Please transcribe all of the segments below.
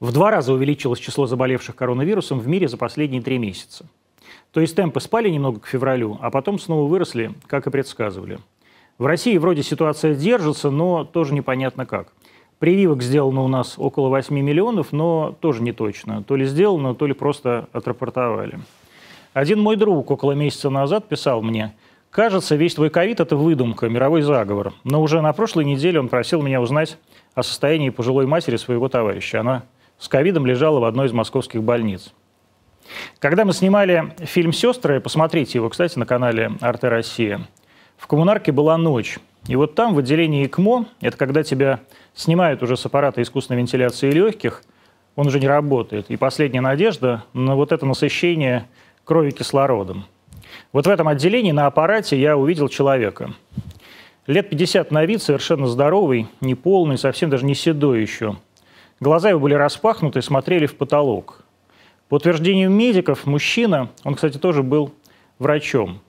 В два раза увеличилось число заболевших коронавирусом в мире за последние три месяца. То есть темпы спали немного к февралю, а потом снова выросли, как и предсказывали. В России вроде ситуация держится, но тоже непонятно как. Прививок сделано у нас около 8 миллионов, но тоже не точно. То ли сделано, то ли просто отрапортовали. Один мой друг около месяца назад писал мне, «Кажется, весь твой ковид – это выдумка, мировой заговор». Но уже на прошлой неделе он просил меня узнать о состоянии пожилой матери своего товарища. Она с ковидом лежала в одной из московских больниц. Когда мы снимали фильм «Сестры», посмотрите его, кстати, на канале «Арте Россия», в коммунарке была ночь. И вот там, в отделении ЭКМО, это когда тебя снимают уже с аппарата искусственной вентиляции легких, он уже не работает. И последняя надежда на вот это насыщение крови кислородом. Вот в этом отделении на аппарате я увидел человека. Лет 50 на вид, совершенно здоровый, неполный, совсем даже не седой еще – Глаза его были распахнуты, смотрели в потолок. По утверждению медиков, мужчина, он, кстати, тоже был врачом,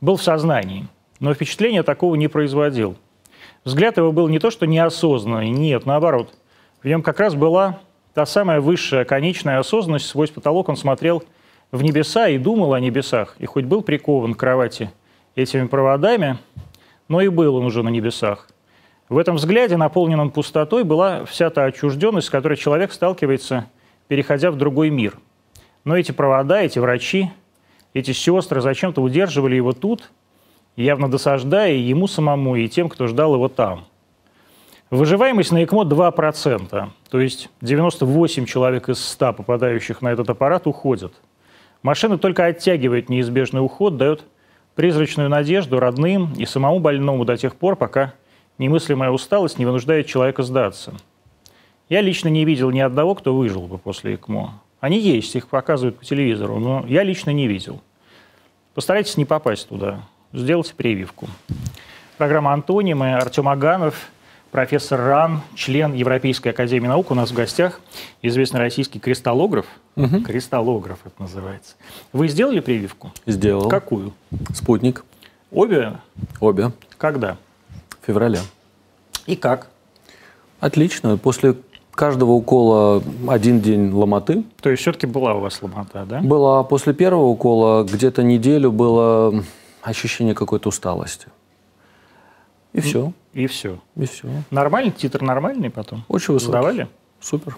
был в сознании, но впечатления такого не производил. Взгляд его был не то что неосознанный, нет, наоборот. В нем как раз была та самая высшая конечная осознанность, сквозь потолок он смотрел в небеса и думал о небесах, и хоть был прикован к кровати этими проводами, но и был он уже на небесах. В этом взгляде, наполненном пустотой, была вся та отчужденность, с которой человек сталкивается, переходя в другой мир. Но эти провода, эти врачи, эти сестры зачем-то удерживали его тут, явно досаждая ему самому и тем, кто ждал его там. Выживаемость на ЭКМО 2%, то есть 98 человек из 100 попадающих на этот аппарат уходят. Машина только оттягивает неизбежный уход, дает призрачную надежду родным и самому больному до тех пор, пока Немыслимая усталость не вынуждает человека сдаться. Я лично не видел ни одного, кто выжил бы после ЭКМО. Они есть, их показывают по телевизору, но я лично не видел. Постарайтесь не попасть туда. Сделайте прививку. Программа «Антонимы». Артем Аганов, профессор РАН, член Европейской академии наук. У нас в гостях известный российский кристаллограф. Угу. Кристаллограф это называется. Вы сделали прививку? Сделал. Какую? Спутник. Обе? Обе. Когда? Февраля. И как? Отлично. После каждого укола один день ломоты. То есть все-таки была у вас ломота, да? Была. После первого укола где-то неделю было ощущение какой-то усталости. И все. И все. И все. Нормальный? Титр нормальный потом? Очень высокий. Сдавали? Супер.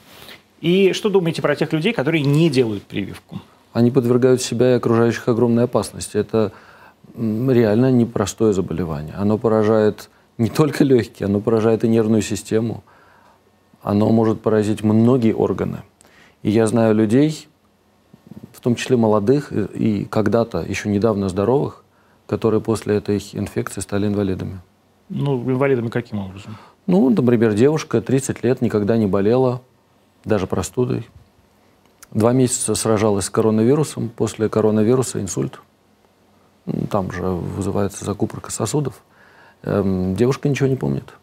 И что думаете про тех людей, которые не делают прививку? Они подвергают себя и окружающих огромной опасности. Это реально непростое заболевание. Оно поражает не только легкие, оно поражает и нервную систему. Оно может поразить многие органы. И я знаю людей, в том числе молодых и когда-то еще недавно здоровых, которые после этой инфекции стали инвалидами. Ну, инвалидами каким образом? Ну, например, девушка 30 лет никогда не болела, даже простудой. Два месяца сражалась с коронавирусом, после коронавируса инсульт. Там же вызывается закупорка сосудов. Эм, девушка ничего не помнит.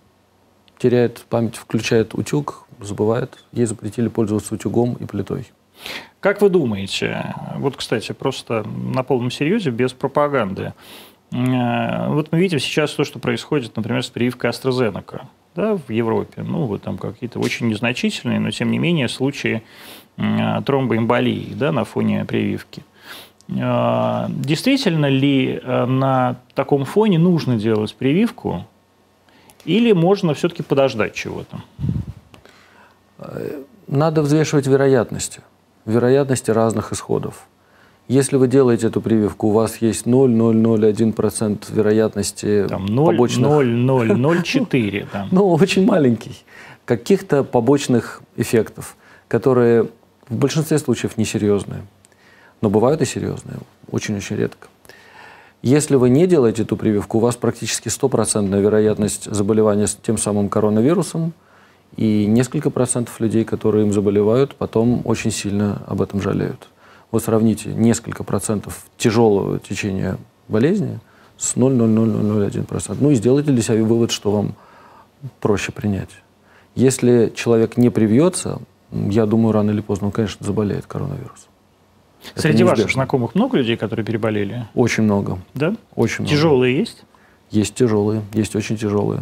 Теряет память, включает утюг, забывает. Ей запретили пользоваться утюгом и плитой. Как вы думаете, вот, кстати, просто на полном серьезе, без пропаганды, э, вот мы видим сейчас то, что происходит, например, с прививкой AstraZeneca да, в Европе. Ну, вот там какие-то очень незначительные, но тем не менее случаи тромбоэмболии да, на фоне прививки. А, действительно ли э, на таком фоне нужно делать прививку, или можно все-таки подождать чего-то? Надо взвешивать вероятности. Вероятности разных исходов. Если вы делаете эту прививку, у вас есть 0,001% вероятности там 0, побочных... 0,004. Там. Ну, очень маленький. Каких-то побочных эффектов, которые в большинстве случаев несерьезные. Но бывают и серьезные, очень-очень редко. Если вы не делаете эту прививку, у вас практически стопроцентная вероятность заболевания тем самым коронавирусом, и несколько процентов людей, которые им заболевают, потом очень сильно об этом жалеют. Вот сравните несколько процентов тяжелого течения болезни с 0,0001%. Ну и сделайте для себя вывод, что вам проще принять. Если человек не привьется, я думаю, рано или поздно он, конечно, заболеет коронавирусом. Среди ваших знакомых много людей, которые переболели? Очень много. Да? Очень много. Тяжелые есть? Есть тяжелые, есть очень тяжелые.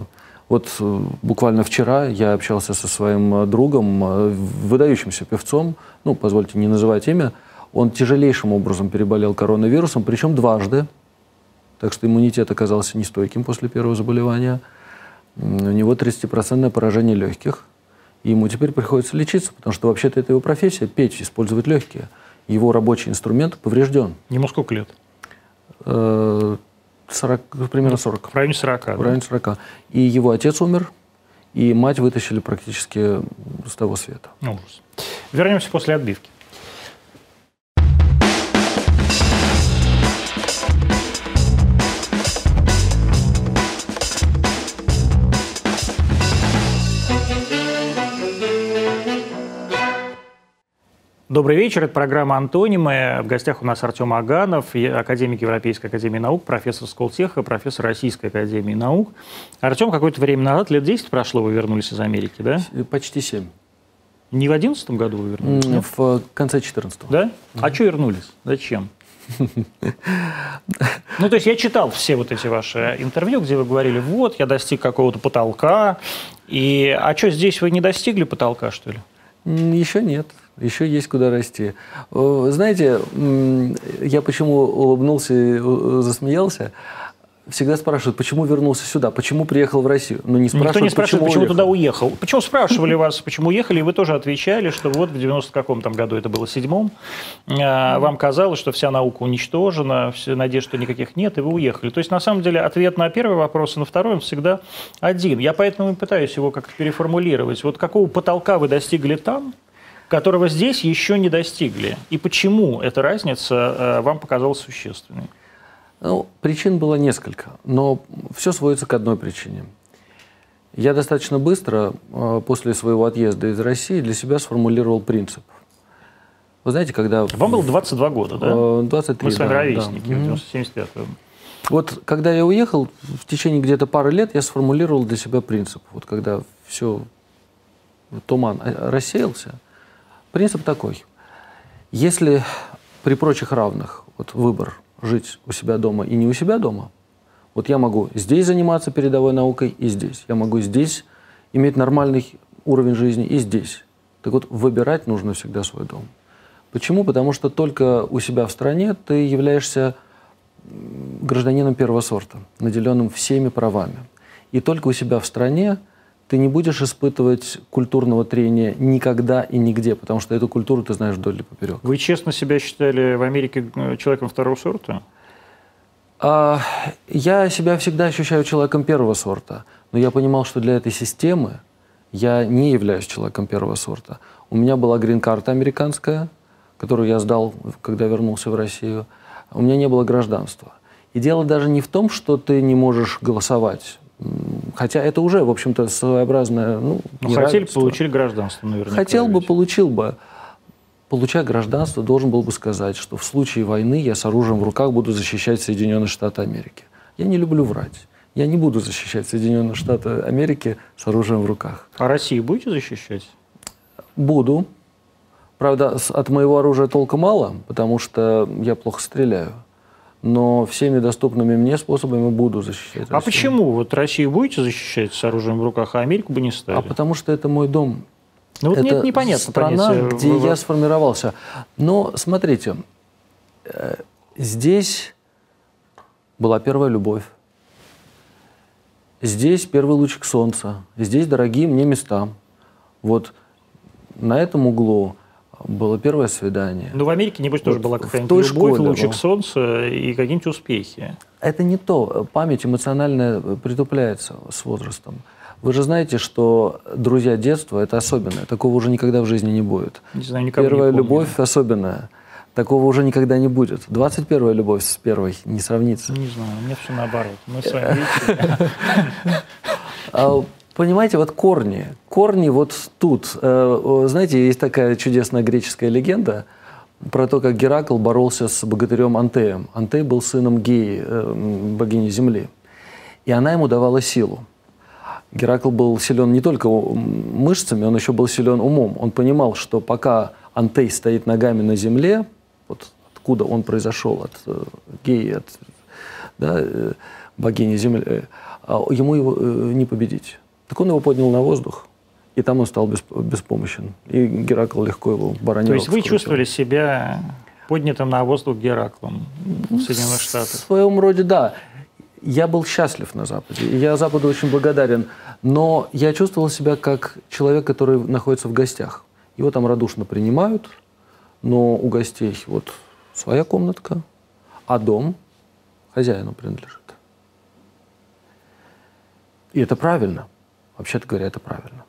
Вот э, буквально вчера я общался со своим э, другом, э, выдающимся певцом, ну, позвольте не называть имя, он тяжелейшим образом переболел коронавирусом, причем дважды, так что иммунитет оказался нестойким после первого заболевания. У него 30% поражение легких, и ему теперь приходится лечиться, потому что вообще-то это его профессия, петь, использовать легкие. Его рабочий инструмент поврежден. Ему сколько лет? 40, примерно 40. В районе 40. В районе 40. И его отец умер, и мать вытащили практически с того света. Ужас. Вернемся после отбивки. Добрый вечер. Это программа «Антонимы». В гостях у нас Артем Аганов, академик Европейской академии наук, профессор Сколтеха, профессор Российской академии наук. Артем, какое-то время назад, лет 10 прошло, вы вернулись из Америки, да? Почти 7. Не в 2011 году вы вернулись? Нет? В конце 14 Да? Mm-hmm. А что вернулись? Зачем? Ну, то есть я читал все вот эти ваши интервью, где вы говорили, вот, я достиг какого-то потолка, и... А что, здесь вы не достигли потолка, что ли? Еще нет. Еще есть куда расти. Знаете, я почему улыбнулся и засмеялся? Всегда спрашивают, почему вернулся сюда, почему приехал в Россию. Но не спрашивают, Никто не спрашивает, почему, почему туда уехал. Почему спрашивали вас, почему уехали, и вы тоже отвечали, что вот в 90 каком там году, это было седьмом, а, вам казалось, что вся наука уничтожена, все надежд, что никаких нет, и вы уехали. То есть, на самом деле, ответ на первый вопрос и на второй он всегда один. Я поэтому и пытаюсь его как-то переформулировать. Вот какого потолка вы достигли там, которого здесь еще не достигли. И почему эта разница э, вам показалась существенной? Ну, причин было несколько, но все сводится к одной причине. Я достаточно быстро, э, после своего отъезда из России, для себя сформулировал принцип. Вы знаете, когда... Вам было 22 года, да? 23, Мы с вами да, ровесники, да. в 75 -м. Вот когда я уехал, в течение где-то пары лет я сформулировал для себя принцип. Вот когда все, туман э, рассеялся, Принцип такой. Если при прочих равных вот выбор жить у себя дома и не у себя дома, вот я могу здесь заниматься передовой наукой и здесь. Я могу здесь иметь нормальный уровень жизни и здесь. Так вот, выбирать нужно всегда свой дом. Почему? Потому что только у себя в стране ты являешься гражданином первого сорта, наделенным всеми правами. И только у себя в стране ты не будешь испытывать культурного трения никогда и нигде, потому что эту культуру ты знаешь вдоль и поперек. Вы честно себя считали в Америке э, человеком второго сорта? А, я себя всегда ощущаю человеком первого сорта, но я понимал, что для этой системы я не являюсь человеком первого сорта. У меня была грин-карта американская, которую я сдал, когда вернулся в Россию. У меня не было гражданства. И дело даже не в том, что ты не можешь голосовать. Хотя это уже, в общем-то, своеобразное ну, ну Хотели, получили гражданство, наверное. Хотел бы, получил бы. Получая гражданство, должен был бы сказать, что в случае войны я с оружием в руках буду защищать Соединенные Штаты Америки. Я не люблю врать. Я не буду защищать Соединенные Штаты Америки с оружием в руках. А Россию будете защищать? Буду. Правда, от моего оружия толка мало, потому что я плохо стреляю но всеми доступными мне способами буду защищать а Россию. Почему? Вот Россию будете защищать с оружием в руках, а Америку бы не стали? А потому что это мой дом. Ну вот это нет, непонятно. страна, понятие. где я сформировался. Но смотрите, э, здесь была первая любовь. Здесь первый лучик солнца. Здесь дорогие мне места. Вот на этом углу было первое свидание. Ну, в Америке, небось, вот тоже была какая-нибудь любовь, школе, лучик солнца и какие-нибудь успехи. Это не то. Память эмоциональная притупляется с возрастом. Вы же знаете, что друзья детства – это особенное. Такого уже никогда в жизни не будет. Не знаю, никого Первая не любовь особенная. Такого уже никогда не будет. 21 любовь с первой не сравнится. Не знаю, у меня все наоборот. Мы с вами Понимаете, вот корни. Корни вот тут. Э, знаете, есть такая чудесная греческая легенда про то, как Геракл боролся с богатырем Антеем. Антей был сыном Геи, э, богини Земли. И она ему давала силу. Геракл был силен не только мышцами, он еще был силен умом. Он понимал, что пока Антей стоит ногами на земле, вот откуда он произошел, от э, Геи, от да, богини Земли, а ему его не победить. Так он его поднял на воздух, и там он стал беспомощен. И Геракл легко его баронил. То есть вы чувствовали себя поднятым на воздух Гераклом в Соединенных Штатах? В своем роде, да. Я был счастлив на Западе, я Западу очень благодарен, но я чувствовал себя как человек, который находится в гостях. Его там радушно принимают, но у гостей вот своя комнатка, а дом хозяину принадлежит. И это правильно. Вообще-то говоря, это правильно.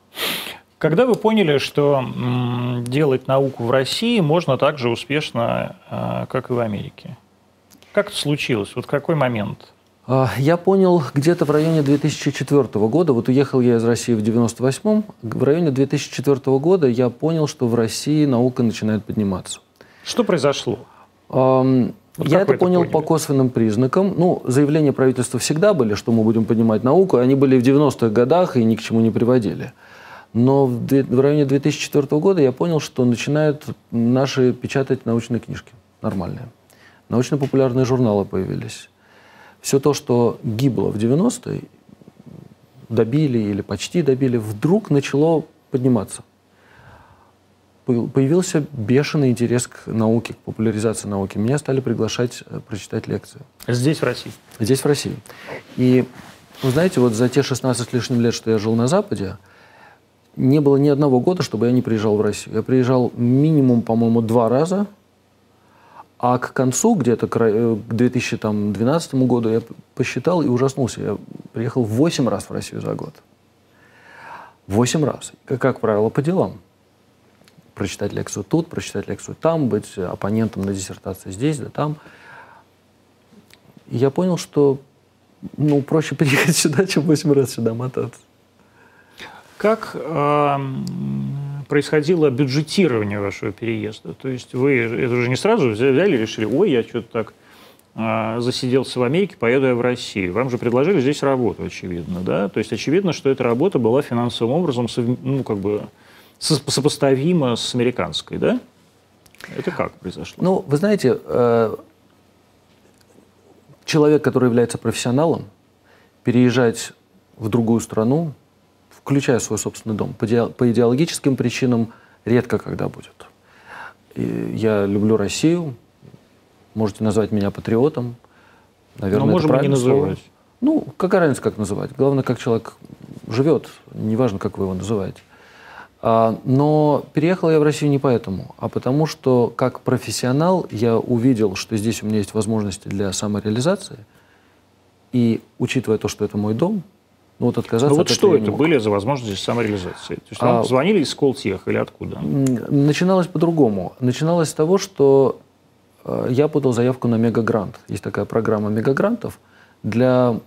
Когда вы поняли, что делать науку в России можно так же успешно, а, как и в Америке? Как это случилось? Вот какой момент? А, я понял где-то в районе 2004 года, вот уехал я из России в 98-м, в районе 2004 года я понял, что в России наука начинает подниматься. Что произошло? Вот я это понял поняли? по косвенным признакам. Ну, заявления правительства всегда были, что мы будем поднимать науку. Они были в 90-х годах и ни к чему не приводили. Но в, в районе 2004 года я понял, что начинают наши печатать научные книжки нормальные. Научно-популярные журналы появились все то, что гибло в 90-е, добили или почти добили, вдруг начало подниматься. Появился бешеный интерес к науке, к популяризации науки. Меня стали приглашать э, прочитать лекции. Здесь, в России? Здесь, в России. И, вы знаете, вот за те 16 с лишним лет, что я жил на Западе, не было ни одного года, чтобы я не приезжал в Россию. Я приезжал минимум, по-моему, два раза – а к концу, где-то к 2012 э, году, я посчитал и ужаснулся. Я приехал 8 раз в Россию за год. 8 раз. Как правило, по делам. Прочитать лекцию тут, прочитать лекцию там, быть оппонентом на диссертации здесь, да там. И я понял, что ну, проще приехать сюда, чем 8 раз сюда мотаться. Как э, происходило бюджетирование вашего переезда? То есть вы это уже не сразу взяли и решили, ой, я что-то так э, засиделся в Америке, поеду я в Россию. Вам же предложили здесь работу, очевидно, да? То есть очевидно, что эта работа была финансовым образом ну, как бы сопоставима с американской, да? Это как произошло? Ну, вы знаете, э, человек, который является профессионалом, переезжать в другую страну, включая свой собственный дом. По, по идеологическим причинам редко когда будет. И я люблю Россию. Можете назвать меня патриотом. Наверное, Но можем это не называть. Ну, какая разница, как называть? Главное, как человек живет. Неважно, как вы его называете. А, но переехал я в Россию не поэтому, а потому что как профессионал я увидел, что здесь у меня есть возможности для самореализации. И учитывая то, что это мой дом, ну, вот отказаться ну, вот от что это были за возможности самореализации? То есть вам а, звонили из Колтех или откуда? Начиналось по-другому. Начиналось с того, что э, я подал заявку на мегагрант. Есть такая программа мегагрантов для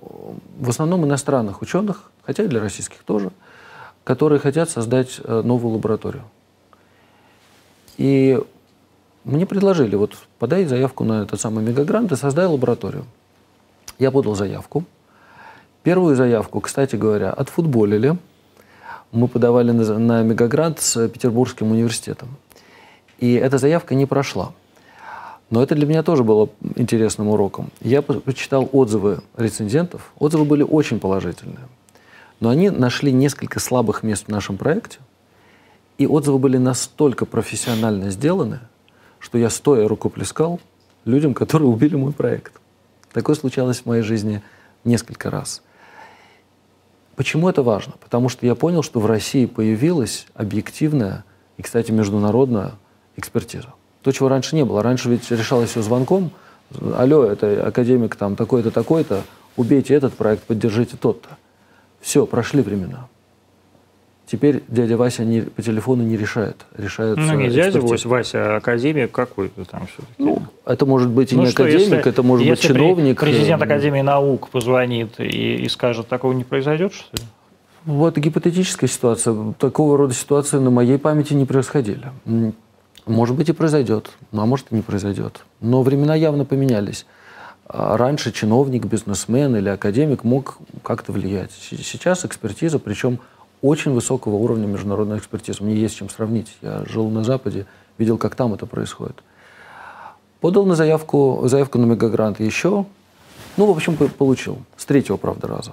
в основном иностранных ученых, хотя и для российских тоже, которые хотят создать э, новую лабораторию. И мне предложили, вот подай заявку на этот самый мегагрант и создай лабораторию. Я подал заявку – Первую заявку, кстати говоря, отфутболили. Мы подавали на, на Мегагрант с Петербургским университетом. И эта заявка не прошла. Но это для меня тоже было интересным уроком. Я почитал отзывы рецензентов. Отзывы были очень положительные. Но они нашли несколько слабых мест в нашем проекте. И отзывы были настолько профессионально сделаны, что я стоя рукоплескал людям, которые убили мой проект. Такое случалось в моей жизни несколько раз. Почему это важно? Потому что я понял, что в России появилась объективная и, кстати, международная экспертиза. То, чего раньше не было. Раньше ведь решалось все звонком. Алло, это академик там такой-то, такой-то, убейте этот проект, поддержите тот-то. Все, прошли времена. Теперь дядя Вася не, по телефону не решает. решает ну, не дядя Вася, Вася, а академик какой-то там все-таки. Ну, это может быть и ну, не что, академик, если, это может быть чиновник. президент Академии наук позвонит и, и скажет, такого не произойдет, что ли? Вот гипотетическая ситуация. Такого рода ситуации на моей памяти не происходили. Может быть и произойдет, а может и не произойдет. Но времена явно поменялись. А раньше чиновник, бизнесмен или академик мог как-то влиять. Сейчас экспертиза, причем очень высокого уровня международной экспертизы. Мне есть чем сравнить. Я жил на Западе, видел, как там это происходит. Подал на заявку, заявку на мегагрант еще. Ну, в общем, получил. С третьего, правда, раза.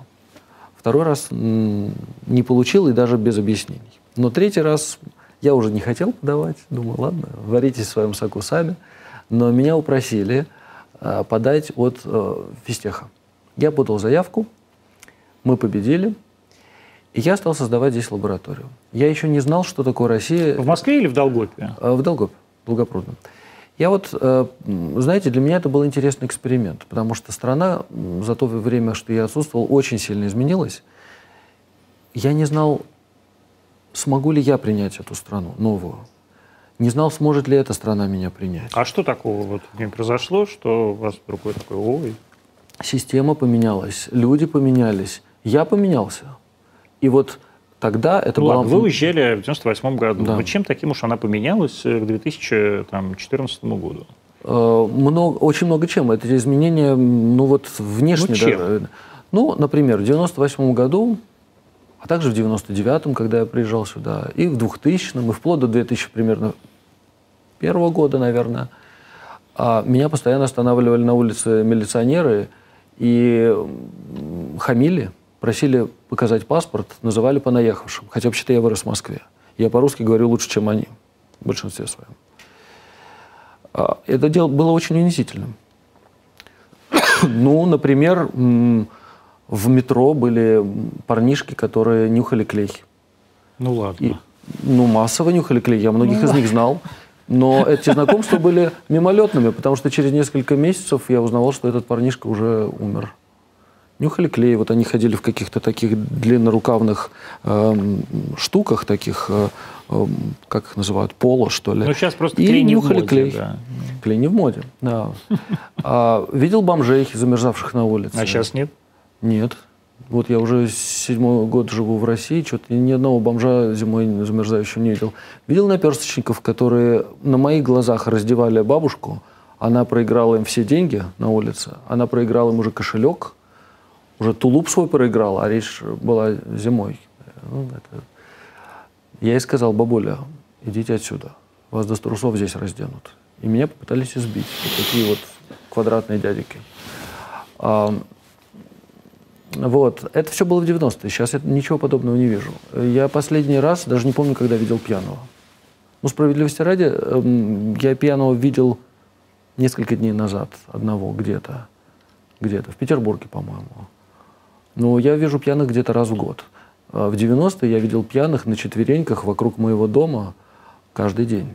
Второй раз не получил и даже без объяснений. Но третий раз я уже не хотел подавать. Думаю, ладно, варите в своем соку сами. Но меня упросили подать от э, физтеха. Я подал заявку, мы победили, и я стал создавать здесь лабораторию. Я еще не знал, что такое Россия. В Москве или в Долгопе? Э, в Долгопе, Долгопрудном. Я вот, э, знаете, для меня это был интересный эксперимент, потому что страна за то время, что я отсутствовал, очень сильно изменилась. Я не знал, смогу ли я принять эту страну новую. Не знал, сможет ли эта страна меня принять. А что такого вот не произошло, что у вас другой такой, ой? Система поменялась, люди поменялись, я поменялся. И вот тогда это ну, была... Ладно, вы уезжали в 98 году. Да. Но чем таким уж она поменялась э, к 2014 году? Э, много, очень много чем. Это изменения, ну вот внешне. Ну, чем? Да, ну, например, в 98 году, а также в 99-м, когда я приезжал сюда, и в 2000-м, и вплоть до 2000 примерно первого года, наверное, а меня постоянно останавливали на улице милиционеры и хамили просили показать паспорт, называли понаехавшим. Хотя вообще-то я вырос в Москве. Я по-русски говорю лучше, чем они, в большинстве своем. А, это дело было очень унизительным. ну, например, в метро были парнишки, которые нюхали клей. Ну ладно. И, ну, массово нюхали клей. Я многих ну, из них знал. Но эти знакомства были мимолетными, потому что через несколько месяцев я узнавал, что этот парнишка уже умер нюхали клей. Вот они ходили в каких-то таких длиннорукавных э, штуках, таких, э, э, как их называют, поло, что ли. Ну, сейчас просто и клей не нюхали в моде, клей. Да. Клей не в моде, да. А, видел бомжей, замерзавших на улице. А сейчас нет? Нет. Вот я уже седьмой год живу в России, что-то ни одного бомжа зимой замерзающего не видел. Видел наперсточников, которые на моих глазах раздевали бабушку, она проиграла им все деньги на улице, она проиграла им уже кошелек, уже тулуп свой проиграл, а речь была зимой. Ну. Я ей сказал, бабуля, идите отсюда, вас до трусов здесь разденут. И меня попытались избить. Вот такие вот квадратные дядики. Вот. Это все было в 90-е. Сейчас я ничего подобного не вижу. Я последний раз, даже не помню, когда видел пьяного. Ну, справедливости ради, эм, я пьяного видел несколько дней назад, одного где-то. Где-то, в Петербурге, по-моему. Но я вижу пьяных где-то раз в год. А в 90-е я видел пьяных на четвереньках вокруг моего дома каждый день.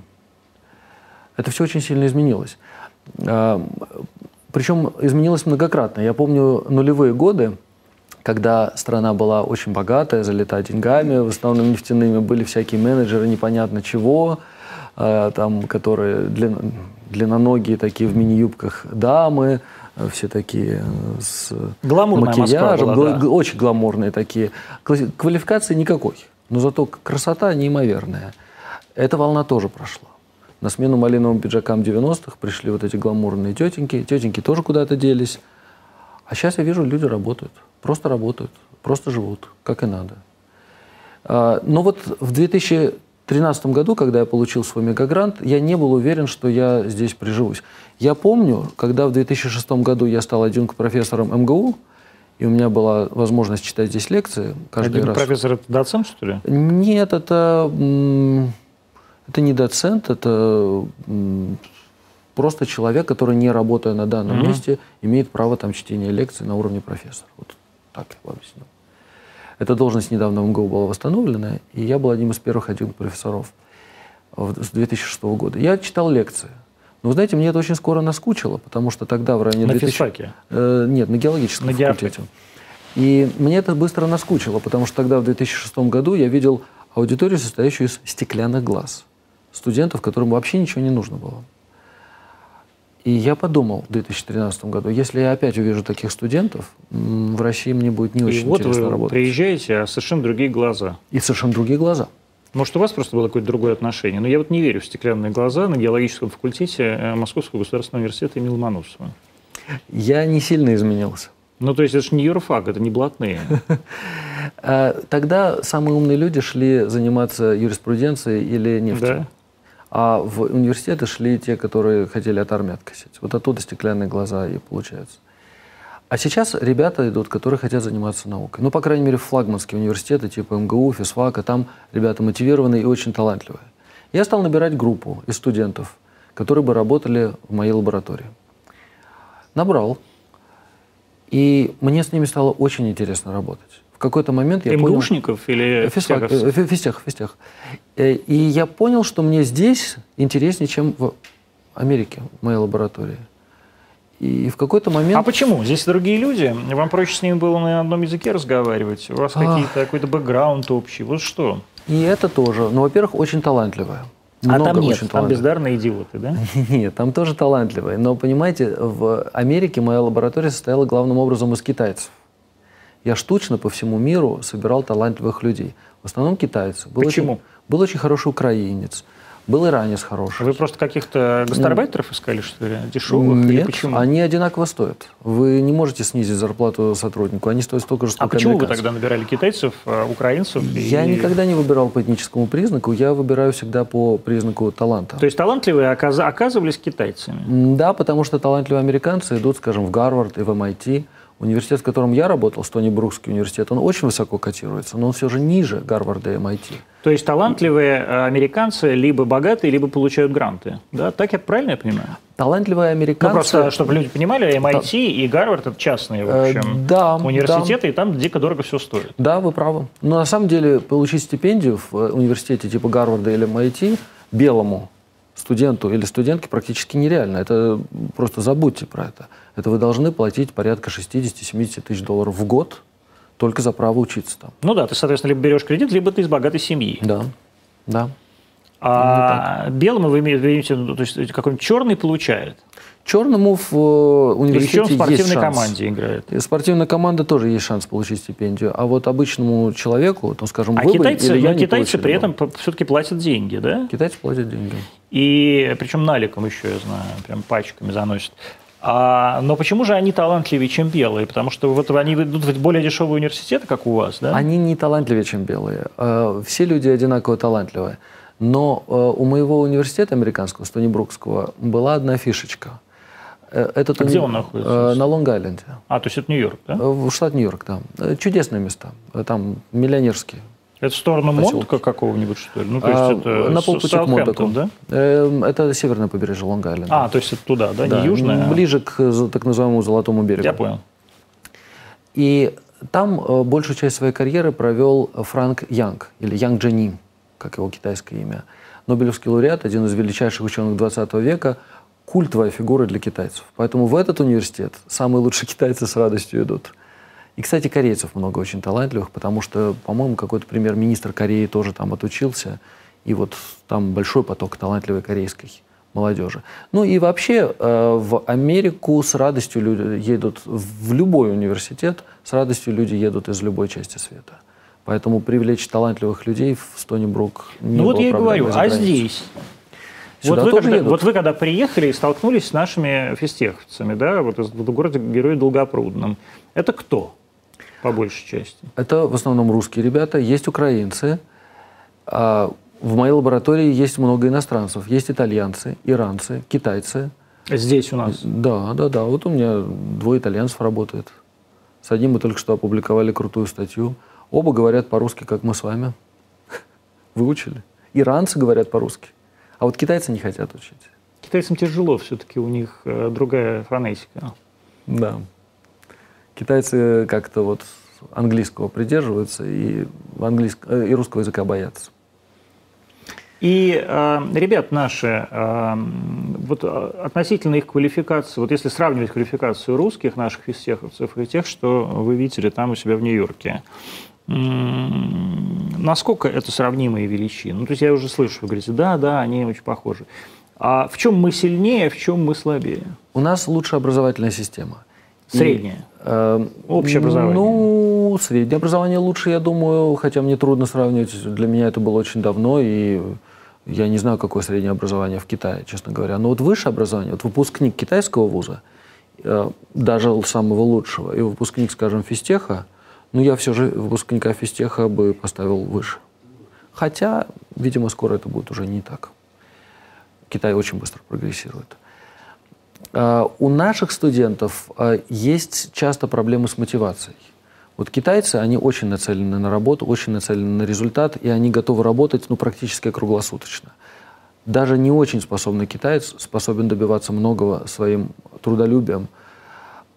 Это все очень сильно изменилось. А, Причем изменилось многократно. Я помню нулевые годы, когда страна была очень богатая, залита деньгами, в основном нефтяными, были всякие менеджеры непонятно чего, а, там, которые длин, длинноногие такие в мини-юбках дамы, все такие э, с Гламурная макияжем, была, да. очень гламурные такие. Квалификации никакой, но зато красота неимоверная. Эта волна тоже прошла. На смену малиновым пиджакам 90-х пришли вот эти гламурные тетеньки. Тетеньки тоже куда-то делись. А сейчас я вижу, люди работают. Просто работают. Просто живут, как и надо. А, но вот в 2000 2013 году, когда я получил свой мегагрант, я не был уверен, что я здесь приживусь. Я помню, когда в 2006 году я стал адъюнкт-профессором МГУ, и у меня была возможность читать здесь лекции каждый раз. профессор – это доцент, что ли? Нет, это, это не доцент, это просто человек, который, не работая на данном mm-hmm. месте, имеет право там чтения лекций на уровне профессора. Вот так я бы объяснил. Эта должность недавно в МГУ была восстановлена, и я был одним из первых адъюнкт-профессоров с 2006 года. Я читал лекции. Но, вы знаете, мне это очень скоро наскучило, потому что тогда в районе... На 2000... физфаке? Э, нет, на геологическом на факультете. И мне это быстро наскучило, потому что тогда, в 2006 году, я видел аудиторию, состоящую из стеклянных глаз. Студентов, которым вообще ничего не нужно было. И я подумал в 2013 году, если я опять увижу таких студентов, в России мне будет не очень и вот интересно вы работать. приезжаете, а совершенно другие глаза. И совершенно другие глаза. Может, у вас просто было какое-то другое отношение. Но я вот не верю в стеклянные глаза на геологическом факультете э, Московского государственного университета имени Ломоносова. Я не сильно изменился. Ну, то есть это же не юрфак, это не блатные. А, тогда самые умные люди шли заниматься юриспруденцией или нефтью. Да. А в университеты шли те, которые хотели от армии откосить. Вот оттуда стеклянные глаза и получаются. А сейчас ребята идут, которые хотят заниматься наукой. Ну, по крайней мере, флагманские университеты типа МГУ, физфака, там ребята мотивированные и очень талантливые. Я стал набирать группу из студентов, которые бы работали в моей лаборатории. Набрал. И мне с ними стало очень интересно работать. Какой-то момент я МГУшников понял... или физтех, физтех. Э, и я понял, что мне здесь интереснее, чем в Америке, в моей лаборатории. И в какой-то момент... А почему? Здесь другие люди. Вам проще с ними было на одном языке разговаривать. У вас какие-то какой-то бэкграунд общий. Вот что? И это тоже. Ну, во-первых, очень талантливая. Много а там нет, там бездарные идиоты, да? Нет, там тоже талантливые. Но, понимаете, в Америке моя лаборатория состояла главным образом из китайцев. Я штучно по всему миру собирал талантливых людей. В основном китайцы. Был Почему? Очень, был очень хороший украинец. Был иранец хороший. Вы просто каких-то гастарбайтеров искали, что ли, дешевых? Нет, или почему? они одинаково стоят. Вы не можете снизить зарплату сотруднику, они стоят столько же, сколько А почему вы тогда набирали китайцев, а, украинцев? Я и... никогда не выбирал по этническому признаку, я выбираю всегда по признаку таланта. То есть талантливые оказывались китайцами? Да, потому что талантливые американцы идут, скажем, в Гарвард и в MIT, Университет, в котором я работал, Стони Брукский университет, он очень высоко котируется, но он все же ниже Гарварда и MIT. То есть талантливые э, американцы либо богатые, либо получают гранты. Да? Так я правильно я понимаю? Талантливые американцы... Ну, просто, чтобы люди понимали, MIT и Гарвард – это частные, в э, общем, да, университеты, да. и там дико дорого все стоит. Да, вы правы. Но на самом деле получить стипендию в э, университете типа Гарварда или MIT белому студенту или студентке практически нереально. Это просто забудьте про это. Это вы должны платить порядка 60-70 тысяч долларов в год только за право учиться там. Ну да, ты, соответственно, либо берешь кредит, либо ты из богатой семьи. Да, да. А белому вы имеете, ну, то есть какой-нибудь черный получает? Черному в э, университете Или в спортивной есть шанс. команде играет. И спортивная команда тоже есть шанс получить стипендию. А вот обычному человеку, ну, скажем, а вы китайцы, бы, я китайцы не при этом все-таки платят деньги, да? Китайцы платят деньги. И причем наликом еще, я знаю, прям пачками заносят. А, но почему же они талантливее, чем белые? Потому что вот они идут в более дешевые университеты, как у вас, да? Они не талантливее, чем белые. Э, все люди одинаково талантливые. Но э, у моего университета американского, Стонибрукского, была одна фишечка. Э, этот а уни... где он находится? На Лонг-Айленде. А, то есть это Нью-Йорк, да? В штат Нью-Йорк, да. Чудесные места. Там миллионерские. Это в сторону Монтка какого-нибудь, что ли? Ну, то есть а, это на полпути к Монтаку. да? Э, это северное побережье Лонг-Айленда. А, то есть это туда, да? да. Не южное? А ближе к так называемому Золотому берегу. Я понял. И там э, большую часть своей карьеры провел Франк Янг, или Янг Джанин, как его китайское имя. Нобелевский лауреат, один из величайших ученых 20 века, культовая фигура для китайцев. Поэтому в этот университет самые лучшие китайцы с радостью идут. И, кстати, корейцев много очень талантливых, потому что, по-моему, какой-то премьер-министр Кореи тоже там отучился. И вот там большой поток талантливой корейской молодежи. Ну и вообще э, в Америку с радостью люди едут, в любой университет с радостью люди едут из любой части света. Поэтому привлечь талантливых людей в Стонибрук не Ну вот я и говорю, а здесь? вот вы, когда, вот вы когда приехали и столкнулись с нашими физтеховцами, да, вот в городе Герой Долгопрудном, это кто? По большей части? Это в основном русские ребята, есть украинцы. А в моей лаборатории есть много иностранцев. Есть итальянцы, иранцы, китайцы. Здесь у нас? Да, да, да. Вот у меня двое итальянцев работают. С одним мы только что опубликовали крутую статью. Оба говорят по-русски, как мы с вами. Выучили. Иранцы говорят по-русски. А вот китайцы не хотят учить. Китайцам тяжело, все-таки у них э, другая фонетика. Да. Китайцы как-то вот английского придерживаются и, английск... Э, и русского языка боятся. И э, ребят наши, э, вот э, относительно их квалификации, вот если сравнивать квалификацию русских наших физтеховцев и тех, что вы видели там у себя в Нью-Йорке, насколько это сравнимые величины? Ну, то есть я уже слышу, вы говорите, да, да, они очень похожи. А в чем мы сильнее, а в чем мы слабее? У нас лучшая образовательная система. Среднее. Э, Общее образование. Ну, среднее образование лучше, я думаю, хотя мне трудно сравнивать. Для меня это было очень давно, и я не знаю, какое среднее образование в Китае, честно говоря. Но вот высшее образование, вот выпускник китайского вуза, э, даже самого лучшего, и выпускник, скажем, физтеха, ну, я все же выпускника физтеха бы поставил выше. Хотя, видимо, скоро это будет уже не так. Китай очень быстро прогрессирует. Э, у наших студентов э, есть часто проблемы с мотивацией. Вот китайцы, они очень нацелены на работу, очень нацелены на результат, и они готовы работать ну, практически круглосуточно. Даже не очень способный китаец способен добиваться многого своим трудолюбием.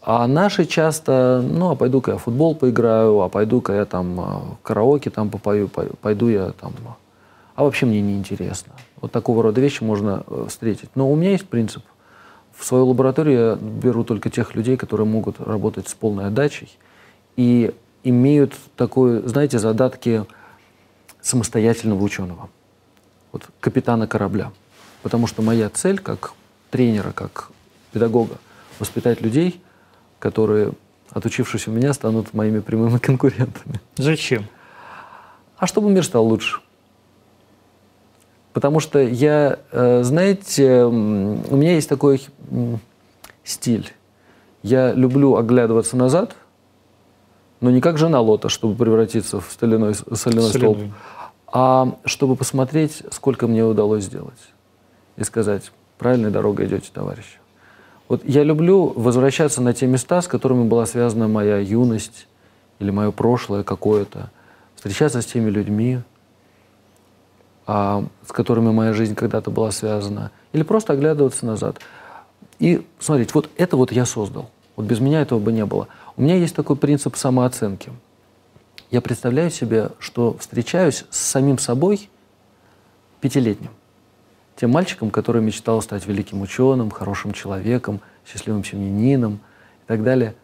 А наши часто, ну, а пойду-ка я в футбол поиграю, а пойду-ка я там э, караоке там попою, пойду я там... А вообще мне не интересно. Вот такого рода вещи можно э, встретить. Но у меня есть принцип. В свою лабораторию я беру только тех людей, которые могут работать с полной отдачей и имеют такое, знаете, задатки самостоятельного ученого, вот капитана корабля. Потому что моя цель как тренера, как педагога, воспитать людей, которые, отучившись у меня, станут моими прямыми конкурентами. Зачем? А чтобы мир стал лучше. Потому что я, э, знаете, у меня есть такой стиль. Я люблю оглядываться назад, но не как жена Лота, чтобы превратиться в соляной, соляной столб, а чтобы посмотреть, сколько мне удалось сделать. И сказать, правильной дорогой идете, товарищ. Вот я люблю возвращаться на те места, с которыми была связана моя юность или мое прошлое какое-то, встречаться с теми людьми, с которыми моя жизнь когда-то была связана, или просто оглядываться назад. И смотрите, вот это вот я создал. Вот без меня этого бы не было. У меня есть такой принцип самооценки. Я представляю себе, что встречаюсь с самим собой пятилетним. Тем мальчиком, который мечтал стать великим ученым, хорошим человеком, счастливым семьянином и так далее.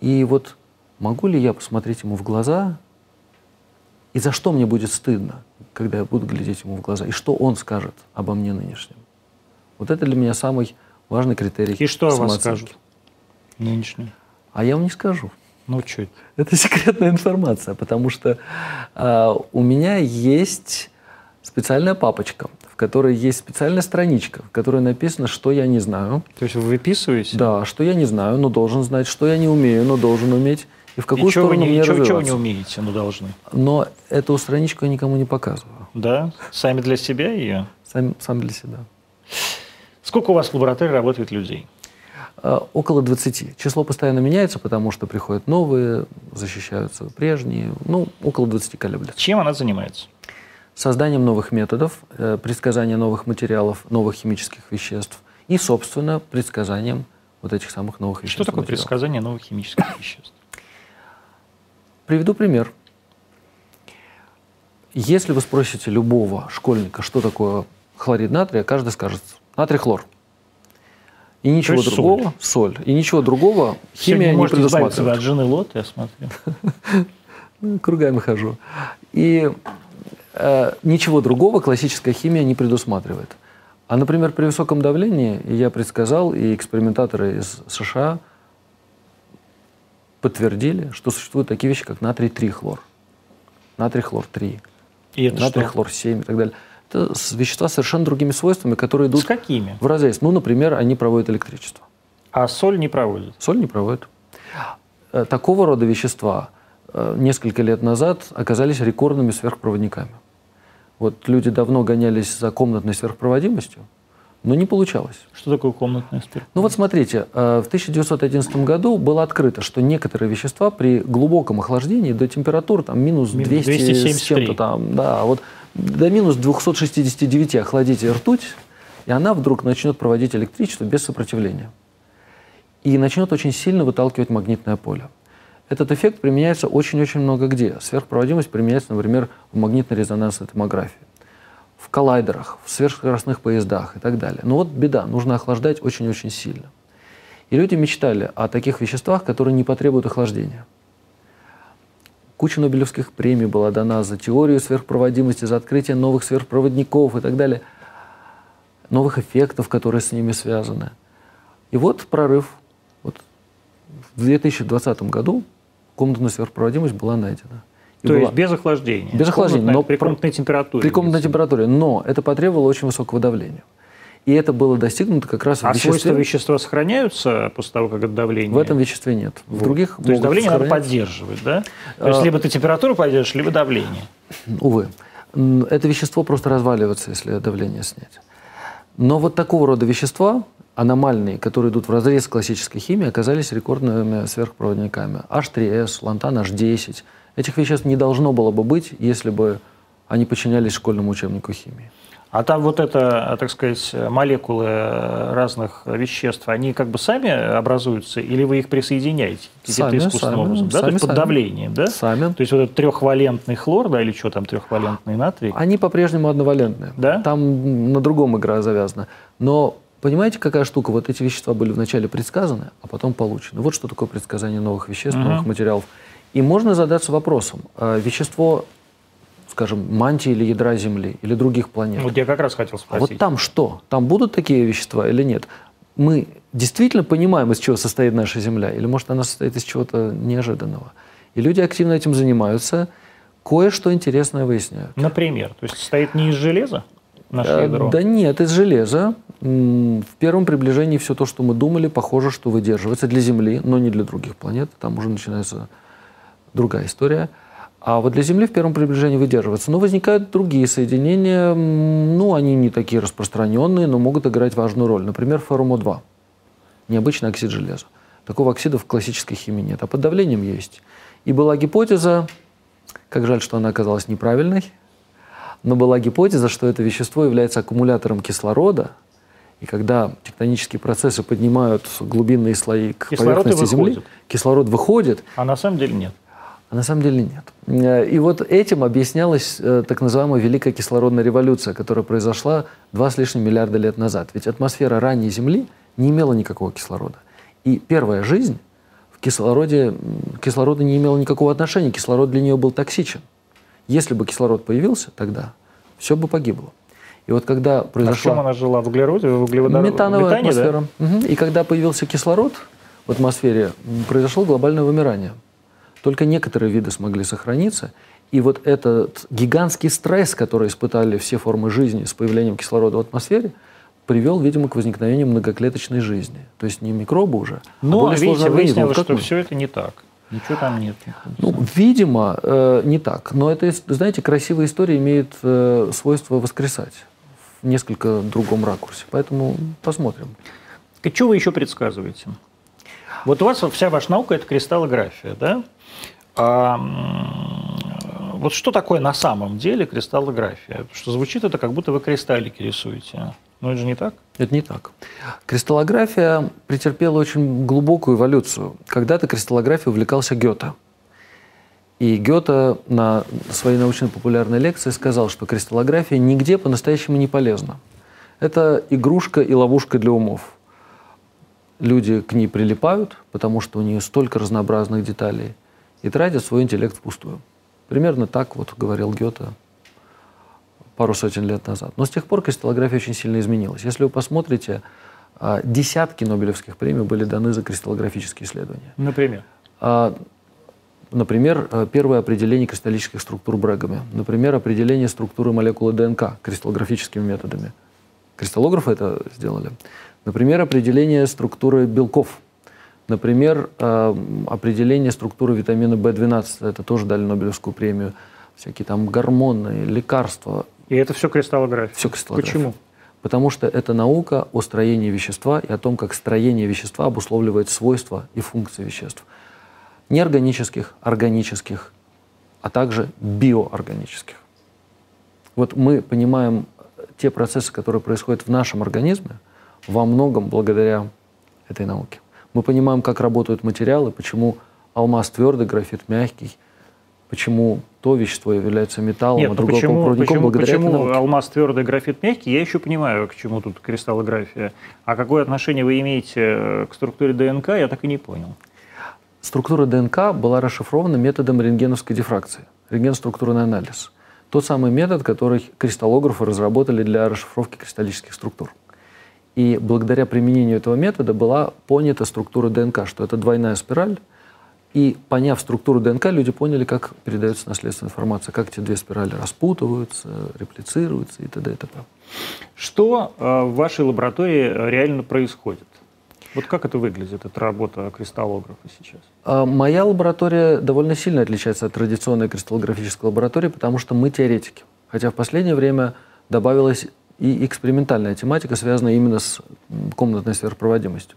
И вот могу ли я посмотреть ему в глаза, и за что мне будет стыдно? когда я буду глядеть ему в глаза, и что он скажет обо мне нынешнем. Вот это для меня самый важный критерий. И что о вас скажут нынешнем? А я вам не скажу. Ну, это? Это секретная информация, потому что э, у меня есть специальная папочка, в которой есть специальная страничка, в которой написано, что я не знаю. То есть вы выписываете? Да, что я не знаю, но должен знать, что я не умею, но должен уметь, и в какую и сторону вы не, мне чего. Чего вы не умеете, но должны? Но эту страничку я никому не показываю. Да? Сами для себя ее? Сам, сам для себя. Сколько у вас в лаборатории работает людей? А, около 20. Число постоянно меняется, потому что приходят новые, защищаются прежние. Ну, около 20 колеблется. Чем она занимается? Созданием новых методов, э, предсказанием новых материалов, новых химических веществ и, собственно, предсказанием вот этих самых новых веществ. Что такое предсказание новых химических веществ? Приведу пример. Если вы спросите любого школьника, что такое хлорид натрия, каждый скажет натрий хлор. И ничего другого, соль. соль. И ничего другого химия не, не предусматривает. от жены лот, я смотрю. Ну, кругами хожу. И э, ничего другого классическая химия не предусматривает. А, например, при высоком давлении, я предсказал, и экспериментаторы из США подтвердили, что существуют такие вещи, как натрий-3-хлор, натрий-хлор-3, натрий-хлор-7 и так далее. Это вещества с совершенно другими свойствами, которые идут с какими? в разрез. Ну, например, они проводят электричество. А соль не проводит? Соль не проводит. Э, такого рода вещества э, несколько лет назад оказались рекордными сверхпроводниками. Вот люди давно гонялись за комнатной сверхпроводимостью, но не получалось. Что такое комнатная спирт? Ну вот смотрите, э, в 1911 году было открыто, что некоторые вещества при глубоком охлаждении до температур там, минус 200 с чем-то там, да, вот до минус 269 охладите ртуть, и она вдруг начнет проводить электричество без сопротивления. И начнет очень сильно выталкивать магнитное поле. Этот эффект применяется очень-очень много где. Сверхпроводимость применяется, например, в магнитно-резонансной томографии в коллайдерах, в сверхскоростных поездах и так далее. Но вот беда, нужно охлаждать очень-очень сильно. И люди мечтали о таких веществах, которые не потребуют охлаждения. Куча Нобелевских премий была дана за теорию сверхпроводимости, за открытие новых сверхпроводников и так далее, новых эффектов, которые с ними связаны. И вот прорыв. Вот в 2020 году комнатная сверхпроводимость была найдена. То была... есть без охлаждения? Без охлаждения, но при комнатной температуре. При комнатной температуре, но это потребовало очень высокого давления. И это было достигнуто как раз а в веществе. А свойства вещества сохраняются после того, как это давление? В этом веществе нет. В других То есть давление надо поддерживать, да? То есть а... либо ты температуру поддержишь, либо давление. Увы. Это вещество просто разваливается, если давление снять. Но вот такого рода вещества аномальные, которые идут в разрез классической химией, оказались рекордными сверхпроводниками. H3S, лантан H10. Этих веществ не должно было бы быть, если бы они подчинялись школьному учебнику химии. А там вот это, так сказать, молекулы разных веществ, они как бы сами образуются, или вы их присоединяете каким-то искусственным сами, образом? Да? Сами, То есть под сами. давлением, да? Сами. То есть вот этот трехвалентный хлор, да, или что там, трехвалентный натрий? Они по-прежнему одновалентные. Да? Там на другом игра завязана. Но понимаете, какая штука? Вот эти вещества были вначале предсказаны, а потом получены. Вот что такое предсказание новых веществ, Мгм. новых материалов. И можно задаться вопросом, а вещество, скажем, мантии или ядра Земли, или других планет, Вот я как раз хотел а спросить. вот там что? Там будут такие вещества или нет? Мы действительно понимаем, из чего состоит наша Земля? Или, может, она состоит из чего-то неожиданного? И люди активно этим занимаются, кое-что интересное выясняют. Например, то есть состоит не из железа наше Э, ядро? Да нет, из железа. В первом приближении все то, что мы думали, похоже, что выдерживается для Земли, но не для других планет. Там уже начинается другая история. А вот для Земли в первом приближении выдерживается. Но возникают другие соединения. Ну, они не такие распространенные, но могут играть важную роль. Например, ФРМО-2. Необычный оксид железа. Такого оксида в классической химии нет, а под давлением есть. И была гипотеза, как жаль, что она оказалась неправильной, но была гипотеза, что это вещество является аккумулятором кислорода, и когда тектонические процессы поднимают глубинные слои к Кислород поверхности Земли, выходит. кислород выходит, А на самом деле нет. А на самом деле нет. Э, И вот этим объяснялась э, так называемая Великая кислородная революция, которая произошла два с лишним миллиарда лет назад. Ведь атмосфера ранней Земли не имела никакого кислорода. И первая жизнь в кислороде, м, к кислороду не имела никакого отношения. Кислород для нее был токсичен. Если бы кислород появился тогда, все бы погибло. И вот когда А произошла... чем она жила? В углероде, в углеводороде? Метановая метане, да? атмосфера. Мгм. И когда появился кислород в атмосфере, произошло глобальное вымирание. Только некоторые виды смогли сохраниться. И вот этот гигантский стресс, который испытали все формы жизни с появлением кислорода в атмосфере, привел, видимо, к возникновению многоклеточной жизни. То есть не микробы уже, а Но, более видите, выяснилось, вот как что мы. все это не так. Ничего там нет. Ну, видимо, э, не так. Но это, знаете, красивая история имеет э, свойство воскресать в несколько другом ракурсе. Поэтому посмотрим. Что вы еще предсказываете? Вот у вас вся ваша наука – это кристаллография, да? А, вот что такое на самом деле кристаллография? Потому Что звучит это, как будто вы кристаллики рисуете. Но это же не так. Это не так. Кристаллография претерпела очень глубокую эволюцию. Когда-то кристаллографией увлекался Гёте. И Гёте на своей научно-популярной лекции сказал, что кристаллография нигде по-настоящему не полезна. Это игрушка и ловушка для умов. Люди к ней прилипают, потому что у нее столько разнообразных деталей, и тратят свой интеллект впустую. Примерно так вот говорил Гёте пару сотен лет назад. Но с тех пор кристаллография очень сильно изменилась. Если вы посмотрите, а, десятки Нобелевских премий были даны за кристаллографические исследования. Например. А, Например, э, первое определение кристаллических структур Брэгами. Например, определение структуры молекулы ДНК кристаллографическими методами. Кристаллографы это сделали. Например, определение структуры белков. Например, э, определение структуры витамина В12. Это тоже дали Нобелевскую премию. Всякие там гормоны, лекарства. И это все кристаллография. Все кристаллография. Почему? Потому что это наука о строении вещества и о том, как строение вещества обусловливает свойства и функции веществ. Неорганических, органических, а также биоорганических. Вот мы понимаем те процессы, которые происходят в нашем организме, во многом благодаря этой науке. Мы понимаем, как работают материалы, почему алмаз твердый, графит мягкий, почему то вещество является металлом, Нет, а ну другое почему, проводником почему, благодаря этой почему науке. алмаз твердый, графит мягкий, я еще понимаю, к чему тут кристаллография. А какое отношение вы имеете э, к структуре ДНК, я так и не понял. Структура ДНК была расшифрована методом рентгеновской дифракции, рентгеноструктурный анализ. Тот самый метод, который кристаллографы разработали для расшифровки кристаллических структур. И благодаря применению этого метода была понята структура ДНК, что это двойная спираль. И поняв структуру ДНК, люди поняли, как передается наследственная информация, как эти две спирали распутываются, реплицируются и т.д. и т.п. Что э, в вашей лаборатории э, реально происходит? Вот как это выглядит, эта работа кристаллографа сейчас? А Моя лаборатория довольно сильно отличается от традиционной кристаллографической лаборатории, потому что мы теоретики. Хотя в последнее время добавилась и экспериментальная тематика, связанная именно с комнатной сверхпроводимостью.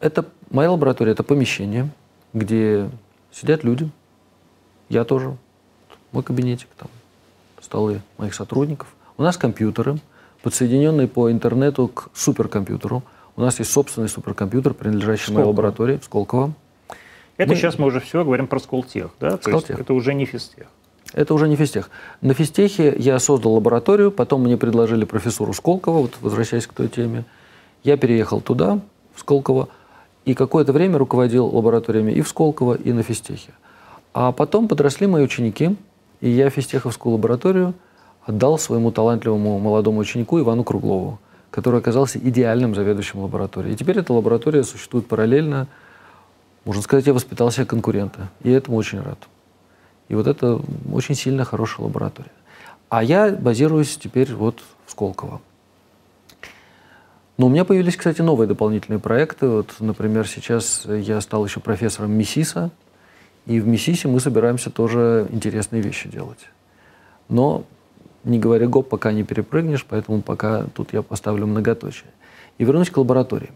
Это моя лаборатория, это помещение, где сидят люди, я тоже, мой кабинетик, там столы моих сотрудников. У нас компьютеры, подсоединенные по интернету к суперкомпьютеру. У нас есть собственный суперкомпьютер, принадлежащий Сколково. моей лаборатории в Сколково. Это мы... сейчас мы уже все говорим про Сколтех, да? То Сколтех. есть это уже не физтех. Это уже не физтех. На физтехе я создал лабораторию, потом мне предложили профессуру Сколково, вот возвращаясь к той теме. Я переехал туда, в Сколково, и какое-то время руководил лабораториями и в Сколково, и на физтехе. А потом подросли мои ученики, и я физтеховскую лабораторию отдал своему талантливому молодому ученику Ивану Круглову, который оказался идеальным заведующим лабораторией. И теперь эта лаборатория существует параллельно. Можно сказать, я воспитал себе конкурента, и этому очень рад. И вот это очень сильно хорошая лаборатория. А я базируюсь теперь вот в Сколково. Но у меня появились, кстати, новые дополнительные проекты. Вот, например, сейчас я стал еще профессором МИСИСа, и в МИСИСе мы собираемся тоже интересные вещи делать. Но, не говоря гоп, пока не перепрыгнешь, поэтому пока тут я поставлю многоточие. И вернусь к лаборатории.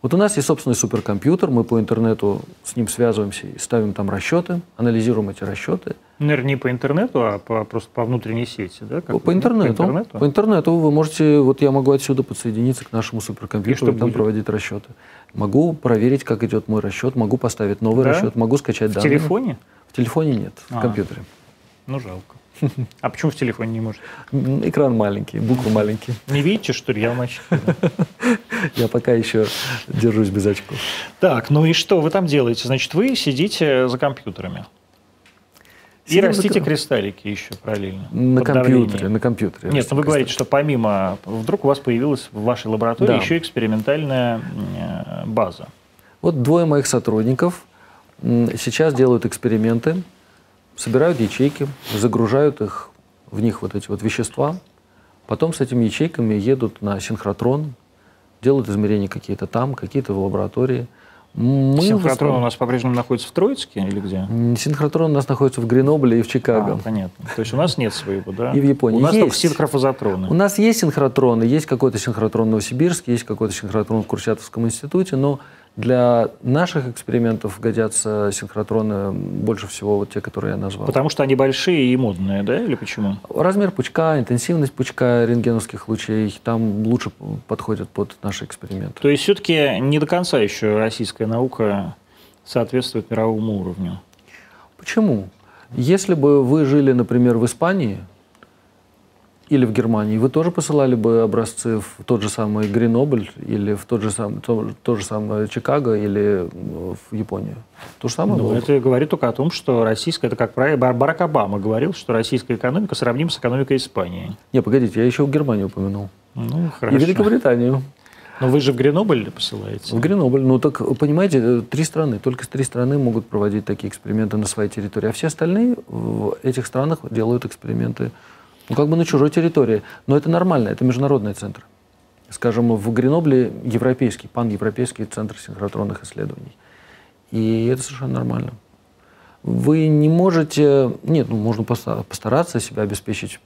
Вот у нас есть собственный суперкомпьютер, мы по интернету с ним связываемся и ставим там расчеты, анализируем эти расчеты. Наверное, не по интернету, а по, просто по внутренней сети, да? Как по, интернету, по интернету. По интернету вы можете, вот я могу отсюда подсоединиться к нашему суперкомпьютеру и, и там будет? проводить расчеты. Могу проверить, как идет мой расчет, могу поставить новый да? расчет, могу скачать в данные. В телефоне? В телефоне нет, а, в компьютере. Ну, жалко. А почему в телефоне не может? Экран маленький, буквы маленькие. Не видите, что ли? Я очки. Я пока еще держусь без очков. Так, ну и что вы там делаете? Значит, вы сидите за компьютерами. И растите кристаллики еще параллельно. На компьютере, на компьютере. Нет, но ну вы говорите, что помимо, вдруг у вас появилась в вашей лаборатории да. еще экспериментальная э, база. Вот двое моих сотрудников сейчас делают эксперименты собирают ячейки, загружают их, в них вот эти вот вещества, потом с этими ячейками едут на синхротрон, делают измерения какие-то там, какие-то в лаборатории. Мы Синхротрон у нас по-прежнему находится в Троицке или где? Синхротрон у нас находится в Гренобле и в Чикаго. А, понятно. То есть у нас нет своего, да? И в Японии. У нас есть. только синхрофазотроны. У нас есть синхротроны, есть какой-то синхротрон в Новосибирске, есть какой-то синхротрон в Курчатовском институте, но для наших экспериментов годятся синхротроны больше всего вот те, которые я назвал. Потому что они большие и модные, да, или почему? Размер пучка, интенсивность пучка рентгеновских лучей там лучше подходят под наши эксперименты. То есть все-таки не до конца еще российская наука соответствует мировому уровню? Почему? Если бы вы жили, например, в Испании, или в Германии, вы тоже посылали бы образцы в тот же самый Гренобль или в тот же, сам, то, то же самое Чикаго или в Японию? То же самое ну, Это говорит только о том, что российская, это как правило, Барак Обама говорил, что российская экономика сравнима с экономикой Испании. Не, погодите, я еще Германию упомянул. Ну, хорошо. И Великобританию. Но вы же в Гренобль посылаете? В Гренобль. Ну, так, понимаете, э, три страны, только три страны могут проводить такие эксперименты на своей территории, а все остальные в этих странах делают эксперименты ну, как бы на чужой территории. Но это нормально, это международный центр. Скажем, в Гренобле европейский, пан-европейский центр синхротронных исследований. И это совершенно нормально. Вы не можете... Нет, ну, можно постараться себя обеспечить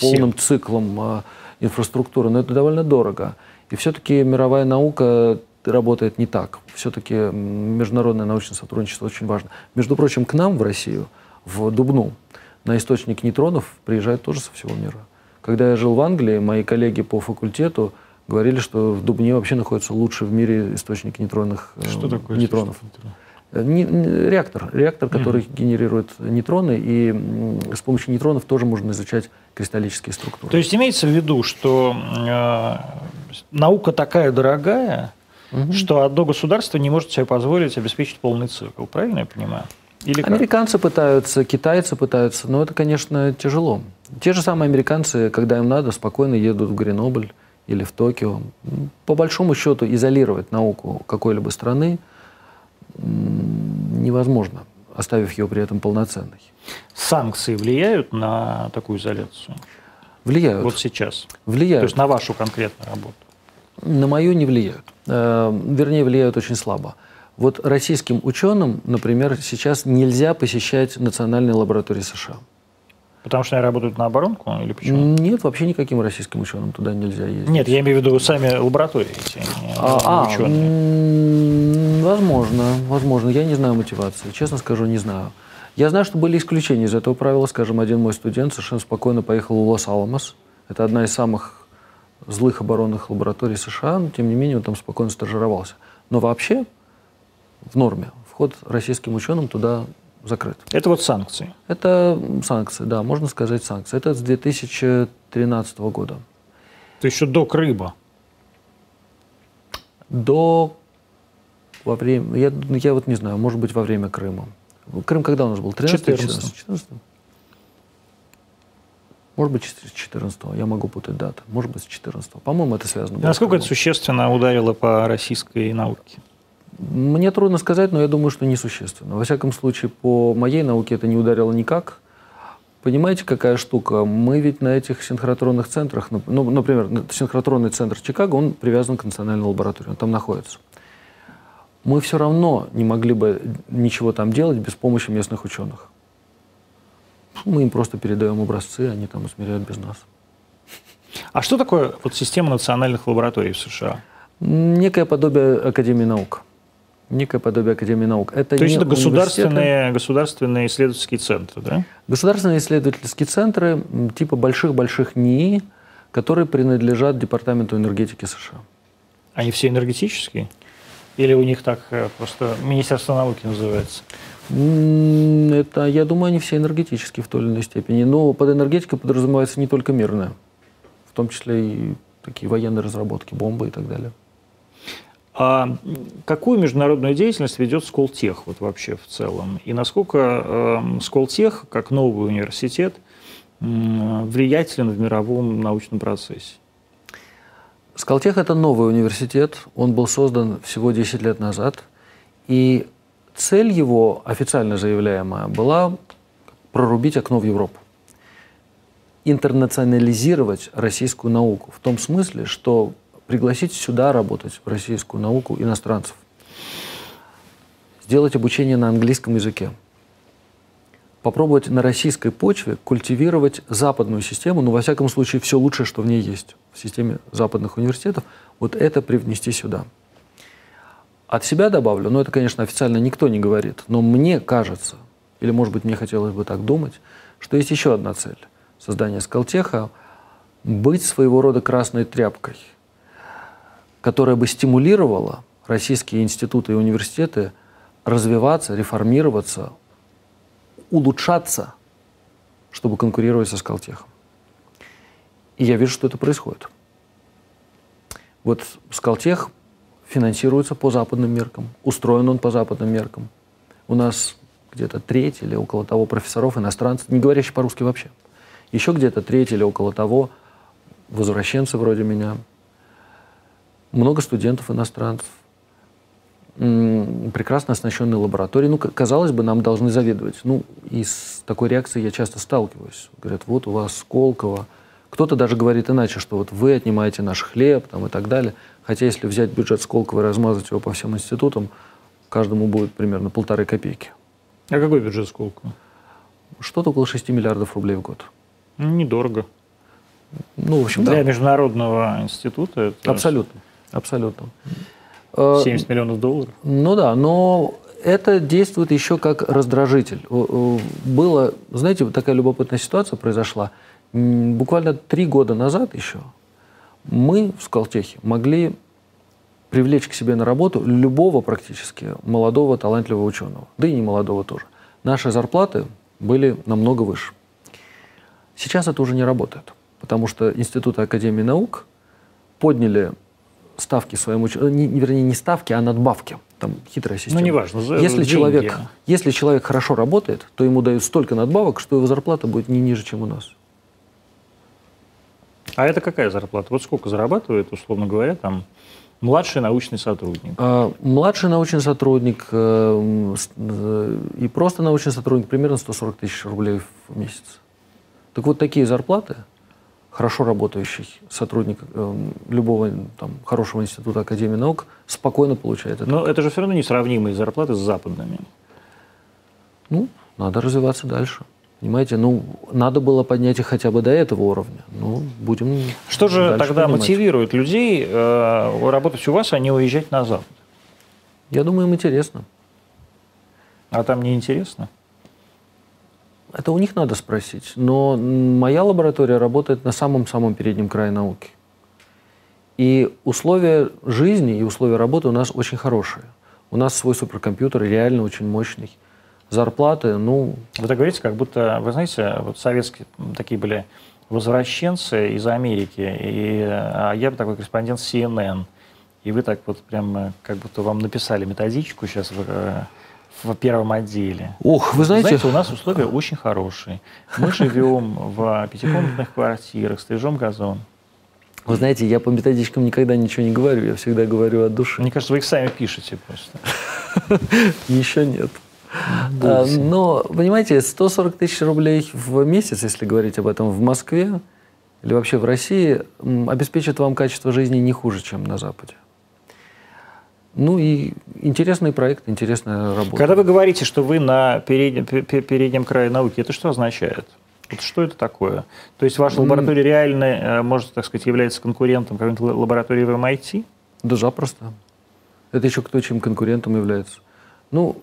полным Всем. циклом э, инфраструктуры, но это довольно дорого. И все-таки мировая наука работает не так. Все-таки международное научное сотрудничество очень важно. Между прочим, к нам в Россию, в Дубну, на источник нейтронов приезжают тоже со всего мира. Когда я жил в Англии, мои коллеги по факультету говорили, что в Дубне вообще находится лучший в мире источник нейтронных э, что такое нейтронов. Э, не, не, реактор, реактор, который mm-hmm. генерирует нейтроны, и с помощью нейтронов тоже можно изучать кристаллические структуры. То есть имеется в виду, что э, наука такая дорогая, mm-hmm. что одно государство не может себе позволить обеспечить полный цикл, правильно я понимаю? Или Американцы пытаются, китайцы пытаются, но это, конечно, тяжело. Те же самые американцы, когда им надо, спокойно едут в Гренобль или в Токио. По большому счету, изолировать науку какой-либо страны невозможно, оставив ее при этом полноценной. Санкции влияют на такую изоляцию? Влияют. Вот сейчас? Влияют. То есть на вашу конкретную работу? На мою не влияют. Э, вернее, влияют очень слабо. Вот российским ученым, например, сейчас нельзя посещать национальные лаборатории США. Потому что они работают на оборонку или почему? Нет, вообще никаким российским ученым туда нельзя ездить. Нет, я имею в виду сами лаборатории эти, а, а, ученые. Возможно, возможно. Я не знаю мотивации. Честно скажу, не знаю. Я знаю, что были исключения из этого правила. Скажем, один мой студент совершенно спокойно поехал в Лос-Аламос. Это одна из самых злых оборонных лабораторий США, но тем не менее он там спокойно стажировался. Но вообще в норме. Вход российским ученым туда закрыт. Это вот санкции? Это санкции, да, можно сказать санкции. Это с 2013 года. То еще до Крыма? До во время, я, я вот не знаю, может быть, во время Крыма. Крым когда у нас был? 13 14 14 может быть, с 14 я могу путать даты. Может быть, с 14 По-моему, это связано. Насколько это существенно ударило по российской науке? Мне трудно сказать, но я думаю, что несущественно. Во всяком случае, по моей науке это не ударило никак. Понимаете, какая штука? Мы ведь на этих синхротронных центрах, ну, например, синхротронный центр Чикаго, он привязан к национальной лаборатории, он там находится. Мы все равно не могли бы ничего там делать без помощи местных ученых. Мы им просто передаем образцы, они там измеряют без нас. А что такое вот система национальных лабораторий в США? Некое подобие Академии наук. Некое подобие Академии наук. Это То есть это государственные, государственные исследовательские центры, да? Государственные исследовательские центры типа больших-больших НИИ, которые принадлежат Департаменту энергетики США. Они все энергетические? Или у них так э, просто Министерство науки называется? Это, я думаю, они все энергетические в той или иной степени. Но под энергетикой подразумевается не только мирное, в том числе и такие военные разработки, бомбы и так далее. А какую международную деятельность ведет Сколтех вот вообще в целом? И насколько э, Сколтех, как новый университет, влиятелен в мировом научном процессе? Сколтех – это новый университет. Он был создан всего 10 лет назад. И цель его, официально заявляемая, была прорубить окно в Европу. Интернационализировать российскую науку. В том смысле, что пригласить сюда работать, в российскую науку, иностранцев. Сделать обучение на английском языке. Попробовать на российской почве культивировать западную систему, ну, во всяком случае, все лучшее, что в ней есть, в системе западных университетов, вот это привнести сюда. От себя добавлю, но это, конечно, официально никто не говорит, но мне кажется, или, может быть, мне хотелось бы так думать, что есть еще одна цель создания Скалтеха – быть своего рода красной тряпкой, которая бы стимулировала российские институты и университеты развиваться, реформироваться, улучшаться, чтобы конкурировать со Скалтехом. И я вижу, что это происходит. Вот Скалтех финансируется по западным меркам, устроен он по западным меркам. У нас где-то треть или около того профессоров иностранцев, не говорящих по-русски вообще. Еще где-то треть или около того возвращенцы вроде меня. Много студентов иностранцев. Прекрасно оснащенные лаборатории. Ну, казалось бы, нам должны заведовать. Ну, и с такой реакцией я часто сталкиваюсь. Говорят, вот у вас Сколково. Кто-то даже говорит иначе, что вот вы отнимаете наш хлеб там, и так далее. Хотя если взять бюджет Сколково и размазать его по всем институтам, каждому будет примерно полторы копейки. А какой бюджет Сколково? Что-то около 6 миллиардов рублей в год. Недорого. Ну, в общем, Для да. международного института это... Абсолютно. Абсолютно. 70 э, миллионов долларов? Ну да, но это действует еще как раздражитель. Было, знаете, такая любопытная ситуация произошла. Буквально три года назад еще мы в Скалтехе могли привлечь к себе на работу любого практически молодого, талантливого ученого, да и не молодого тоже. Наши зарплаты были намного выше. Сейчас это уже не работает, потому что институты Академии наук подняли ставки своим ученым, э, вернее, не ставки, а надбавки. Там хитрая система. Ну, неважно. За если, человек, если человек хорошо работает, то ему дают столько надбавок, что его зарплата будет не ниже, чем у нас. А это какая зарплата? Вот сколько зарабатывает, условно говоря, там младший научный сотрудник? А, младший научный сотрудник э, э, и просто научный сотрудник примерно 140 тысяч рублей в месяц. Так вот такие зарплаты хорошо работающий сотрудник э, любого там, хорошего института Академии наук спокойно получает это. Но это же все равно несравнимые зарплаты с западными. Ну, надо развиваться дальше. Понимаете, ну, надо было поднять их хотя бы до этого уровня. Ну, будем Что же тогда поднимать. мотивирует людей э, работать у вас, а не уезжать на Запад? Я думаю, им интересно. А там не интересно? Это у них надо спросить. Но моя лаборатория работает на самом-самом переднем крае науки. И условия жизни и условия работы у нас очень хорошие. У нас свой суперкомпьютер реально очень мощный. Зарплаты, ну... Вы так говорите, как будто, вы знаете, вот советские такие были возвращенцы из Америки, и, а я такой корреспондент CNN. И вы так вот прям, как будто вам написали методичку сейчас в первом отделе. Ох, вы знаете... Знаете, у нас условия очень хорошие. Мы живем в пятикомнатных квартирах, стрижем газон. Вы знаете, я по методичкам никогда ничего не говорю, я всегда говорю от души. Мне кажется, вы их сами пишете просто. Еще нет. А, но, понимаете, 140 тысяч рублей в месяц, если говорить об этом в Москве или вообще в России, обеспечит вам качество жизни не хуже, чем на Западе. Ну и интересный проект, интересная работа. Когда вы говорите, что вы на переднем, переднем крае науки, это что означает? Вот что это такое? То есть ваша лаборатория реально, э, может, так сказать, является конкурентом какой-нибудь лаборатории в MIT? Да запросто. Это еще кто чем конкурентом является. Ну,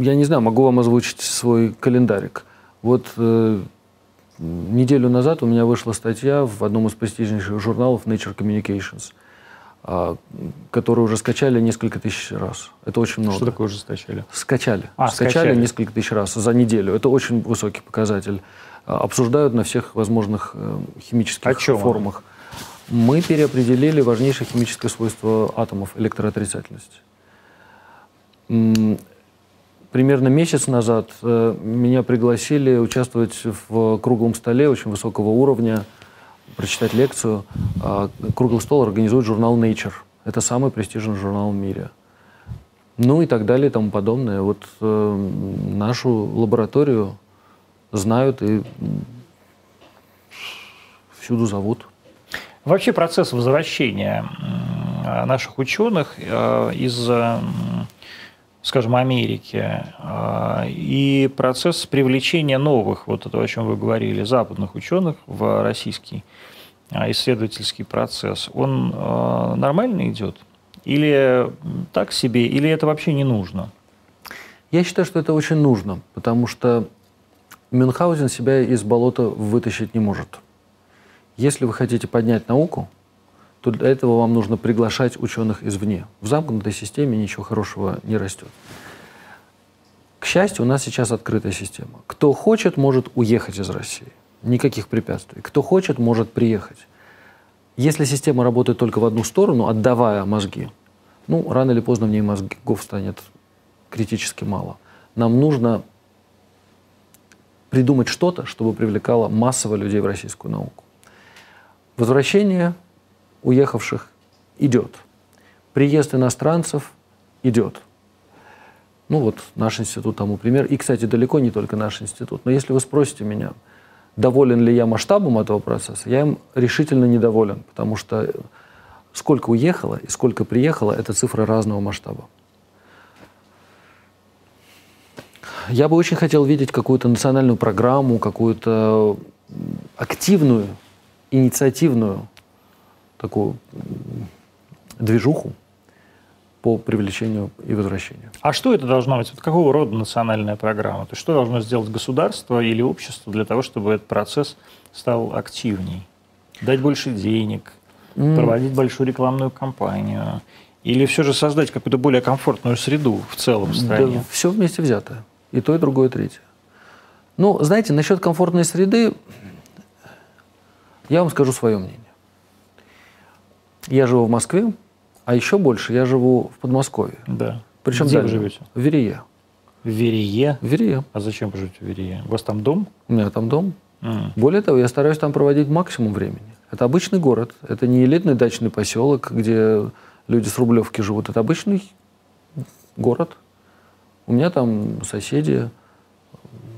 я не знаю, могу вам озвучить свой календарик. Вот э, неделю назад у меня вышла статья в одном из престижнейших журналов Nature Communications, э, которую уже скачали несколько тысяч раз. Это очень много. Что такое уже скачали? Скачали. А, скачали, скачали несколько тысяч раз за неделю. Это очень высокий показатель. А, обсуждают на всех возможных э, химических О чем форумах. Мы переопределили важнейшее химическое свойство атомов – электроотрицательность. Примерно месяц назад э, меня пригласили участвовать в круглом столе очень высокого уровня, прочитать лекцию. А, круглый стол организует журнал Nature. Это самый престижный журнал в мире. Ну и так далее и тому подобное. Вот э, нашу лабораторию знают и всюду зовут. Вообще процесс возвращения наших ученых э, из, скажем, Америки э, и процесс привлечения новых, вот это, о чем вы говорили, западных ученых в российский э, исследовательский процесс, он нормально идет? Или так себе, или это вообще не нужно? Я считаю, что это очень нужно, потому что Мюнхгаузен себя из болота вытащить не может. Если вы хотите поднять науку, то для этого вам нужно приглашать ученых извне. В замкнутой системе ничего хорошего не растет. К счастью, у нас сейчас открытая система. Кто хочет, может уехать из России. Никаких препятствий. Кто хочет, может приехать. Если система работает только в одну сторону, отдавая мозги, ну, рано или поздно в ней мозгов станет критически мало. Нам нужно придумать что-то, чтобы привлекало массово людей в российскую науку. Возвращение уехавших идет. Приезд иностранцев идет. Ну вот наш институт тому пример. И, кстати, далеко не только наш институт. Но если вы спросите меня, доволен ли я масштабом этого процесса, я им решительно недоволен, потому что сколько уехало и сколько приехало, это цифры разного масштаба. Я бы очень хотел видеть какую-то национальную программу, какую-то активную, инициативную такую движуху по привлечению и возвращению. А что это должно быть? Вот какого рода национальная программа? То есть что должно сделать государство или общество для того, чтобы этот процесс стал активней? Дать больше денег, mm. проводить большую рекламную кампанию? Или все же создать какую-то более комфортную среду в целом в стране? Да, все вместе взятое. И то, и другое, и третье. Ну, знаете, насчет комфортной среды я вам скажу свое мнение. Я живу в Москве, а еще больше я живу в Подмосковье. Да. Причем Где дальше? вы живете? В Верие. В Верие? В Верие. А зачем вы живете в Верие? У вас там дом? У меня там дом. Mm. Более того, я стараюсь там проводить максимум времени. Это обычный город. Это не элитный дачный поселок, где люди с Рублевки живут. Это обычный город. У меня там соседи,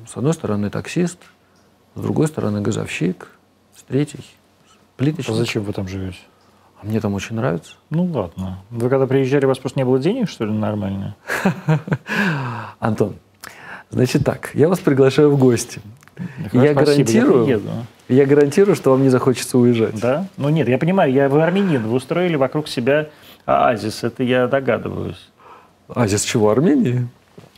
с одной стороны таксист, с другой стороны газовщик, с третьей плиточник. А зачем вы там живете? А мне там очень нравится. Ну ладно. Вы когда приезжали, у вас просто не было денег, что ли, нормально? Антон, значит так, я вас приглашаю в гости. я гарантирую, я, я гарантирую, что вам не захочется уезжать. Да? Ну нет, я понимаю, я вы армянин, вы устроили вокруг себя оазис, это я догадываюсь. Оазис чего, Армении?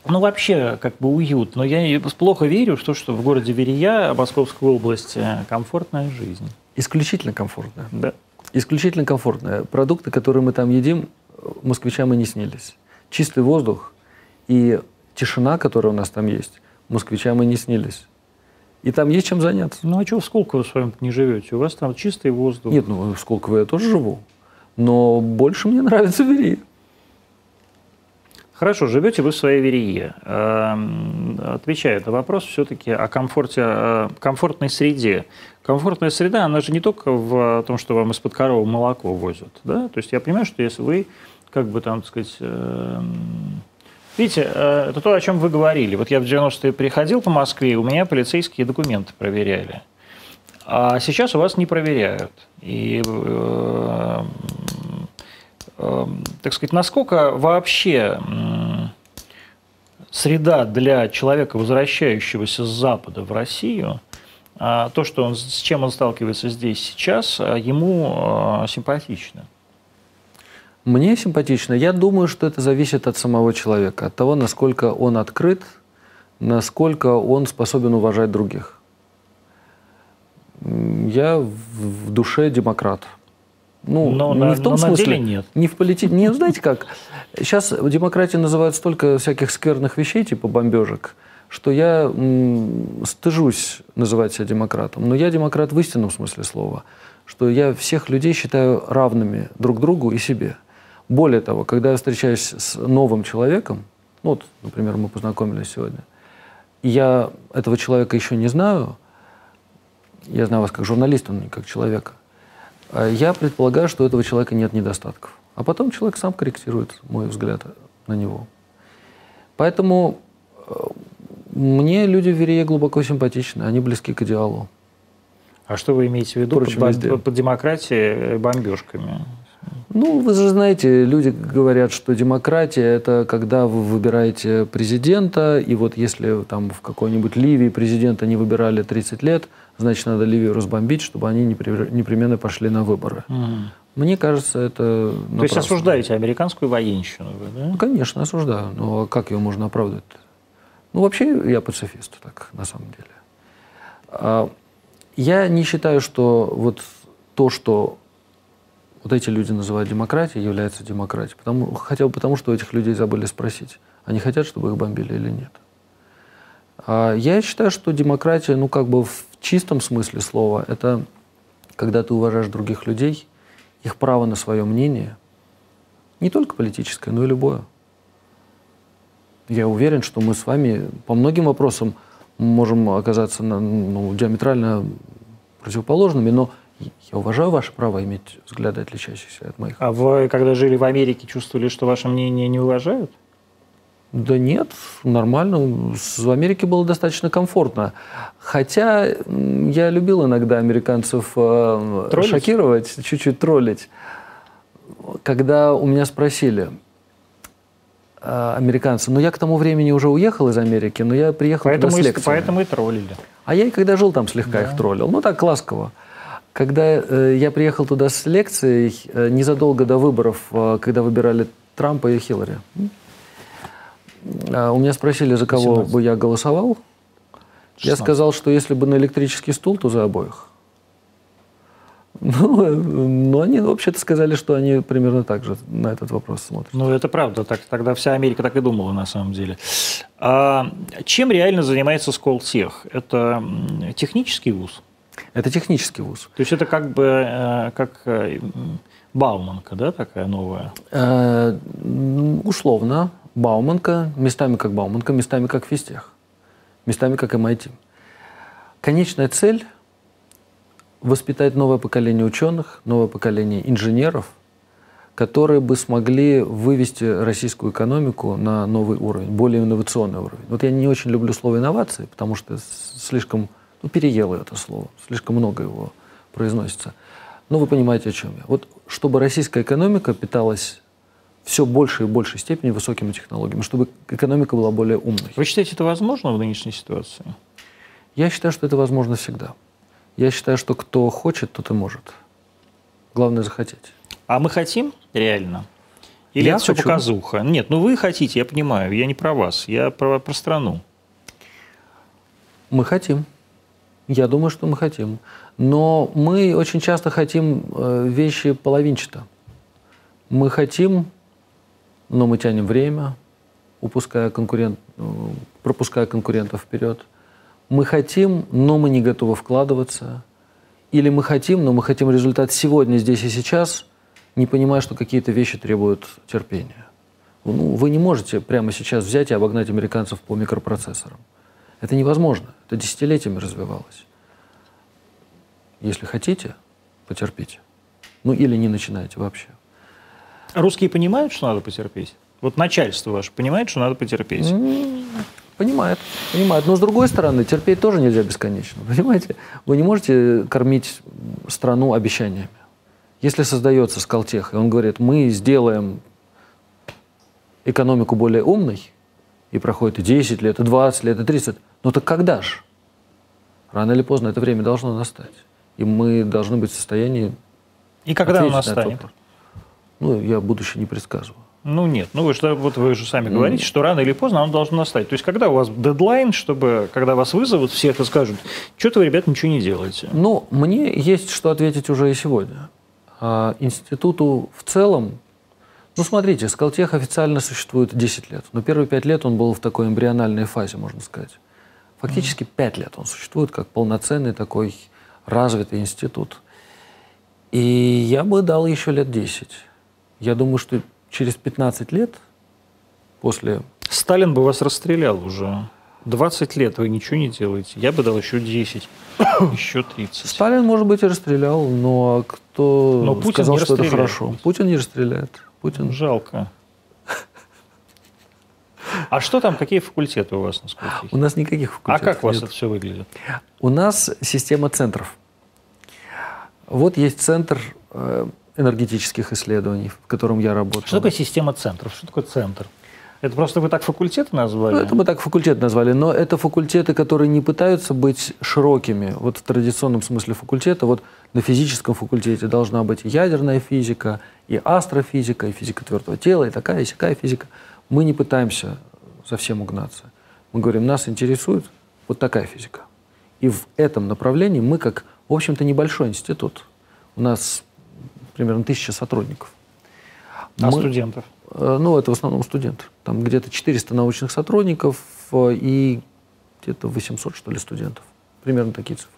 Ну, вообще, как бы уют. Но я плохо верю в то, что в городе Верия, Московской области, комфортная жизнь. Исключительно комфортная. Да. Исключительно комфортная. Продукты, которые мы там едим, москвичам и не снились. Чистый воздух и тишина, которая у нас там есть, москвичам и не снились. И там есть чем заняться. Ну а что в Сколково с вами не живете? У вас там чистый воздух. Нет, ну в Сколково я тоже живу. Но больше мне нравится Верия. Хорошо, живете вы в своей верее. Эм, отвечая на вопрос все-таки о комфорте, о комфортной среде. Комфортная среда, она же не только в том, что вам из-под коровы молоко возят. Да? То есть я понимаю, что если вы, как бы там, так сказать, эм, Видите, э, это то, о чем вы говорили. Вот я в 90-е приходил по Москве, у меня полицейские документы проверяли. А сейчас у вас не проверяют. И э, так сказать, насколько вообще среда для человека, возвращающегося с Запада в Россию, а, то, что он, с чем он сталкивается здесь сейчас, а, ему а, симпатично? Мне симпатично. Я думаю, что это зависит от самого человека, от того, насколько он открыт, насколько он способен уважать других. Я в душе демократ. Ну, но не на, в том смысле, деле нет. Не в полити... Не, знаете как, сейчас в демократии называют столько всяких скверных вещей, типа бомбежек, что я м, стыжусь называть себя демократом. Но я демократ в истинном смысле слова, что я всех людей считаю равными друг другу и себе. Более того, когда я встречаюсь с новым человеком, ну вот, например, мы познакомились сегодня, я этого человека еще не знаю, я знаю вас как журналиста, но не как человека, я предполагаю, что у этого человека нет недостатков. А потом человек сам корректирует мой взгляд на него. Поэтому э, мне люди в Верее глубоко симпатичны, они близки к идеалу. А что вы имеете в виду Впрочем, под, под, под демократией бомбежками? Ну, вы же знаете, люди говорят, что демократия – это когда вы выбираете президента, и вот если там в какой-нибудь Ливии президента не выбирали 30 лет, значит, надо Ливию разбомбить, чтобы они непременно пошли на выборы. Угу. Мне кажется, это напрасно. То есть осуждаете американскую военщину, вы, да? Ну, конечно, осуждаю. Но как ее можно оправдать? Ну, вообще, я пацифист, так, на самом деле. А, я не считаю, что вот то, что вот эти люди называют демократией, является демократией. Потому, хотя бы потому, что у этих людей забыли спросить, они хотят, чтобы их бомбили или нет. А я считаю, что демократия, ну как бы в чистом смысле слова, это когда ты уважаешь других людей, их право на свое мнение, не только политическое, но и любое. Я уверен, что мы с вами по многим вопросам можем оказаться ну, диаметрально противоположными, но я уважаю ваше право иметь взгляды, отличающиеся от моих. А вы, когда жили в Америке, чувствовали, что ваше мнение не уважают? Да нет, нормально. В Америке было достаточно комфортно. Хотя я любил иногда американцев э, троллить? шокировать, чуть-чуть троллить. Когда у меня спросили, э, американцы. Но я к тому времени уже уехал из Америки, но я приехал поэтому туда с лекциями. Поэтому и троллили. А я и когда жил там слегка да. их троллил. Ну так, ласково. Когда э, я приехал туда с лекцией, э, незадолго до выборов, э, когда выбирали Трампа и Хиллари, э, у меня спросили, за кого 17. бы я голосовал. 16. Я сказал, что если бы на электрический стул, то за обоих. Ну, ну, они вообще-то сказали, что они примерно так же на этот вопрос смотрят. Ну, это правда. Так, тогда вся Америка так и думала, на самом деле. А чем реально занимается Сколтех? Это технический вуз? Это технический вуз. То есть это как бы э, как э, Бауманка, да, такая новая? Э, условно. Бауманка, местами как Бауманка, местами как Фистех, местами как MIT. Конечная цель – воспитать новое поколение ученых, новое поколение инженеров, которые бы смогли вывести российскую экономику на новый уровень, более инновационный уровень. Вот я не очень люблю слово инновации, потому что слишком ну, переело это слово, слишком много его произносится. Но вы понимаете, о чем я. Вот чтобы российская экономика питалась все больше и большей степени высокими технологиями, чтобы экономика была более умной. Вы считаете, это возможно в нынешней ситуации? Я считаю, что это возможно всегда. Я считаю, что кто хочет, тот и может. Главное захотеть. А мы хотим реально? Или Я это все хочу. показуха? Нет, ну вы хотите, я понимаю. Я не про вас, я про, про страну. Мы хотим. Я думаю, что мы хотим. Но мы очень часто хотим э, вещи половинчато. Мы хотим, но мы тянем время, упуская конкурент, э, пропуская конкурентов вперед. Мы хотим, но мы не готовы вкладываться. Или мы хотим, но мы хотим результат сегодня, здесь и сейчас, не понимая, что какие-то вещи требуют терпения. Ну, вы не можете прямо сейчас взять и обогнать американцев по микропроцессорам. Это невозможно. Это десятилетиями развивалось. Если хотите, потерпите. Ну или не начинайте вообще. А Русские понимают, что надо потерпеть? Вот начальство ваше понимает, что надо потерпеть? Понимает, понимает. Но с другой стороны, терпеть тоже нельзя бесконечно. Понимаете? Вы не можете кормить страну обещаниями. Если создается Скалтех, и он говорит, мы сделаем экономику более умной, и проходит и 10 лет, и 20 лет, и 30, ну так когда же? Рано или поздно это время должно настать. И мы должны быть в состоянии И когда оно на настанет? Ну, я будущее не предсказываю. Ну нет, ну вы же, вот вы же сами говорите, что рано или поздно оно должно настать. То есть когда у вас дедлайн, чтобы, когда вас вызовут, всех и скажут, что-то вы, ребят, ничего не делаете. Ну, мне есть что ответить уже и сегодня. А институту в целом, ну, смотрите, Скалтех официально существует 10 лет, но первые 5 лет он был в такой эмбриональной фазе, можно сказать. Фактически 5 лет он существует как полноценный такой развитый институт. И я бы дал еще лет 10. Я думаю, что через 15 лет после Сталин бы вас расстрелял уже. 20 лет вы ничего не делаете. Я бы дал еще 10, еще 30. Сталин, может быть, и расстрелял, но кто Но Путин сказал, не что это хорошо? Путин не расстреляет. Путин Жалко. А что там, какие факультеты у вас на У нас никаких А факультетов как у вас нет. это все выглядит? У нас система центров. Вот есть центр э, энергетических исследований, в котором я работаю. Что такое система центров? Что такое центр? Это просто вы так факультеты назвали? Ну, это мы так факультет назвали, но это факультеты, которые не пытаются быть широкими. Вот в традиционном смысле факультета, вот на физическом факультете должна быть и ядерная физика, и астрофизика, и физика твердого тела, и такая, и сякая физика. Мы не пытаемся совсем угнаться. Мы говорим, нас интересует вот такая физика. И в этом направлении мы, как, в общем-то, небольшой институт. У нас примерно тысяча сотрудников. А Мы- студентов? Э, Ну, это в основном студенты. Там где-то 400 научных сотрудников э, и где-то 800, что ли, студентов. Примерно такие цифры.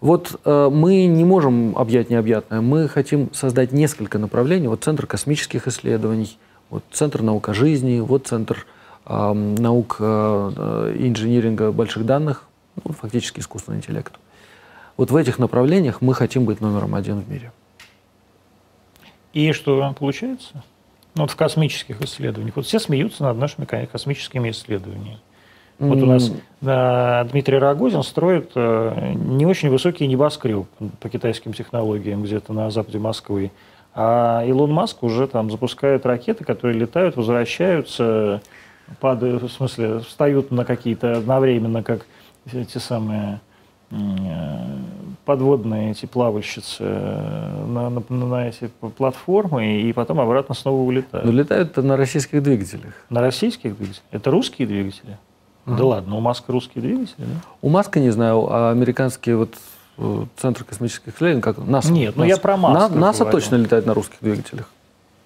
Вот э, мы не можем объять необъятное. Мы хотим создать несколько направлений. Вот Центр космических исследований, вот Центр наук о жизни, вот Центр э, наук э, инжиниринга больших данных, ну, фактически искусственный интеллект. Вот в этих направлениях мы хотим быть номером один в мире. И что получается? Ну, вот в космических исследованиях. Вот все смеются над нашими ко- космическими исследованиями. Вот у нас э, Дмитрий Рогозин строит э, не очень высокий небоскреб по китайским технологиям где-то на западе Москвы. А Илон Маск уже там запускает ракеты, которые летают, возвращаются, падают, в смысле, встают на какие-то одновременно, как эти самые подводные эти плавальщицы э, на, на- на эти платформы и потом обратно снова улетают. Но летают на российских двигателях. На российских двигателях? Это русские двигатели? Да ладно, у Маска русские двигатели, да? У Маска не знаю, а американские вот э, центр космических исследований, как НАСА. Нет, ну НАСА. я про Маска На- НАСА говорю. точно летает на русских двигателях.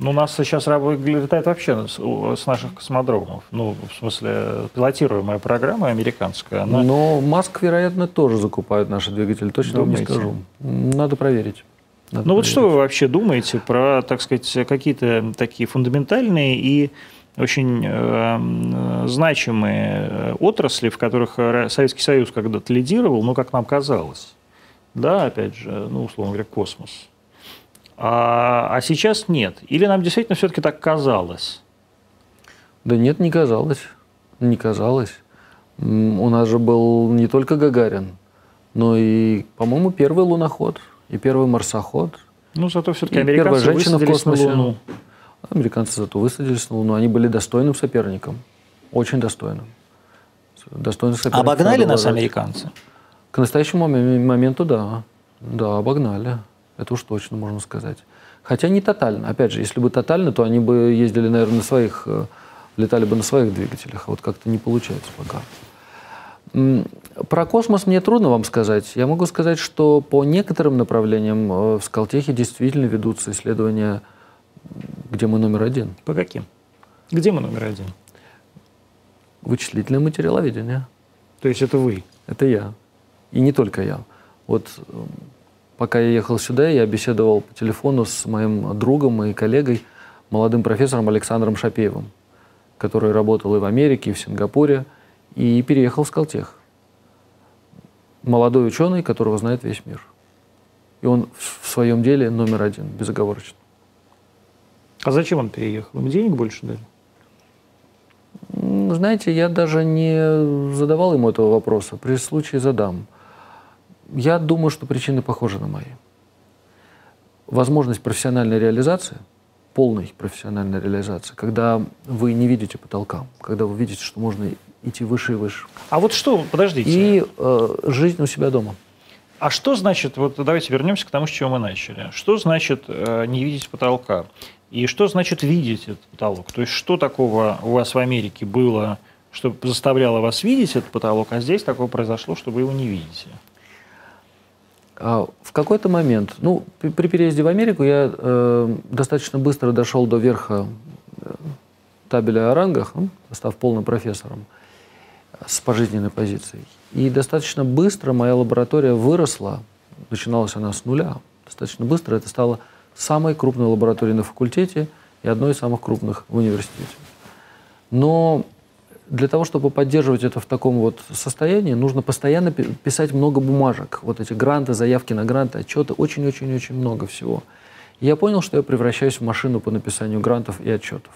Ну, у нас сейчас летает вообще с, наших космодромов. Ну, в смысле, пилотируемая программа американская. Она... Но Маск, вероятно, тоже закупает наши двигатели. Точно вам не Думаете? скажу. Надо проверить. Надо Ну вот проверить. что вы вообще думаете про, так сказать, какие-то такие фундаментальные и очень э, значимые э, отрасли, в которых Советский Союз когда-то лидировал, ну, как нам казалось. Да, опять же, ну, условно говоря, космос. А, а сейчас нет. Или нам действительно все-таки так казалось? Да нет, не казалось. Не казалось. У нас же был не только Гагарин, но и, по-моему, первый луноход, и первый марсоход. Ну, зато все-таки И первая американцы женщина в высадились на космосе. Луну. Американцы зато высадились на Луну. Они были достойным соперником. Очень достойным Достоинство Обогнали нас американцы? К настоящему моменту, да. Да, обогнали. Это уж точно можно сказать. Хотя не тотально. Опять же, если бы тотально, то они бы ездили, наверное, на своих, э, летали бы на своих двигателях. А вот как-то не получается пока. Про космос мне трудно вам сказать. Я могу сказать, что по некоторым направлениям э, в Скалтехе действительно ведутся исследования, где мы номер один. По каким? Где мы номер один? Вычислительное материаловедение. То есть это вы? Это я. И не только я. Вот э, пока я ехал сюда, я беседовал по телефону с моим другом и коллегой, молодым профессором Александром Шапеевым, который работал и в Америке, и в Сингапуре, и переехал в Скалтех. Молодой ученый, которого знает весь мир. И он в своем деле номер один, безоговорочно. А зачем он переехал? Ему денег больше дали? Знаете, я даже не задавал ему этого вопроса. При случае задам. Я думаю, что причины похожи на мои. Возможность профессиональной реализации, полной профессиональной реализации, когда вы не видите потолка, когда вы видите, что можно идти выше и выше. А вот что, подождите. И э, жизнь у себя дома. А что значит, вот давайте вернемся к тому, с чего мы начали. Что значит э, не видеть потолка? И что значит видеть этот потолок? То есть что такого у вас в Америке было, что заставляло вас видеть этот потолок, а здесь такое произошло, что вы его не видите? А в какой-то момент, ну, при переезде в Америку я э, достаточно быстро дошел до верха э, табеля о рангах, ну, став полным профессором с пожизненной позицией. И достаточно быстро моя лаборатория выросла, начиналась она с нуля, достаточно быстро это стало самой крупной лабораторией на факультете и одной из самых крупных в университете. Но для того, чтобы поддерживать это в таком вот состоянии, нужно постоянно писать много бумажек. Вот эти гранты, заявки на гранты, отчеты, очень-очень-очень много всего. И я понял, что я превращаюсь в машину по написанию грантов и отчетов.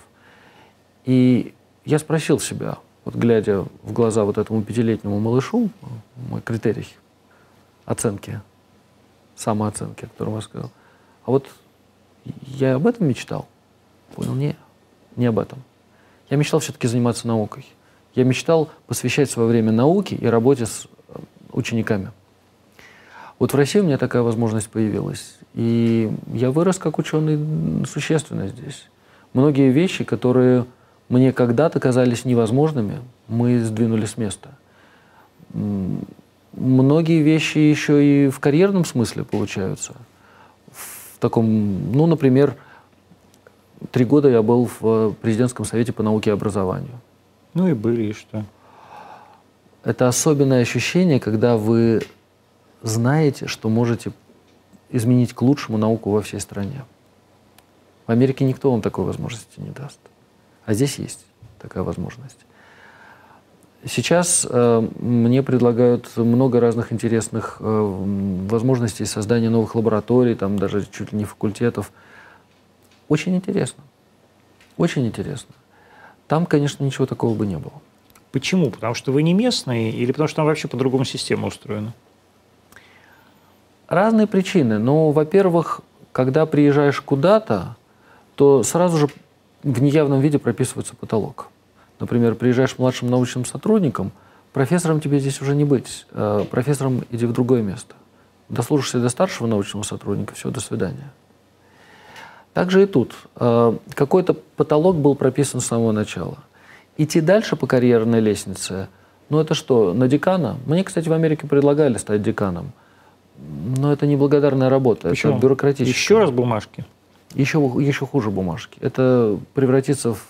И я спросил себя, вот глядя в глаза вот этому пятилетнему малышу, мой критерий оценки, самооценки, о котором я сказал, а вот я об этом мечтал? Понял, не, не об этом. Я мечтал все-таки заниматься наукой. Я мечтал посвящать свое время науке и работе с э, учениками. Вот в России у меня такая возможность появилась. И я вырос как ученый существенно здесь. Многие вещи, которые мне когда-то казались невозможными, мы сдвинули с места. Многие вещи еще и в карьерном смысле получаются. В таком, ну, например, три года я был в президентском совете по науке и образованию. Ну и были, и что? Это особенное ощущение, когда вы знаете, что можете изменить к лучшему науку во всей стране. В Америке никто вам такой возможности не даст. А здесь есть такая возможность. Сейчас э, мне предлагают много разных интересных э, возможностей создания новых лабораторий, там даже чуть ли не факультетов. Очень интересно. Очень интересно. Там, конечно, ничего такого бы не было. Почему? Потому что вы не местные или потому что там вообще по-другому система устроена? Разные причины. Но, во-первых, когда приезжаешь куда-то, то сразу же в неявном виде прописывается потолок. Например, приезжаешь младшим научным сотрудником, профессором тебе здесь уже не быть. Э, профессором иди в другое место. Дослужишься до старшего научного сотрудника, все, до свидания. Также и тут. Э, какой-то потолок был прописан с самого начала. Идти дальше по карьерной лестнице, ну это что, на декана? Мне, кстати, в Америке предлагали стать деканом. Но это неблагодарная работа, Почему? это бюрократическая. Еще раз бумажки? Еще, еще хуже бумажки. Это превратится в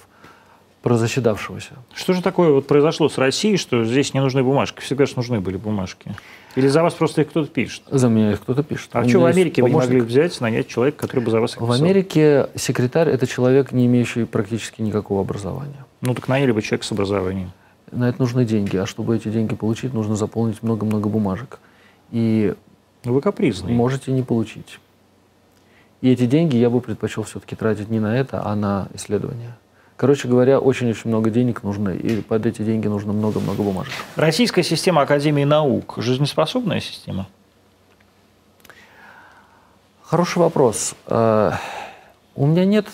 прозаседавшегося. Что же такое вот произошло с Россией, что здесь не нужны бумажки? Всегда же нужны были бумажки. Или за вас просто их кто-то пишет? За меня их кто-то пишет. А что в Америке вы не могли взять, нанять человека, который бы за вас их В Америке секретарь – это человек, не имеющий практически никакого образования. Ну так наняли бы человек с образованием. На это нужны деньги, а чтобы эти деньги получить, нужно заполнить много-много бумажек. И ну, вы капризный. можете не получить. И эти деньги я бы предпочел все-таки тратить не на это, а на исследования. Короче говоря, очень-очень много денег нужно, и под эти деньги нужно много-много бумажек. Российская система Академии наук – жизнеспособная система? Хороший вопрос. Э, у меня нет,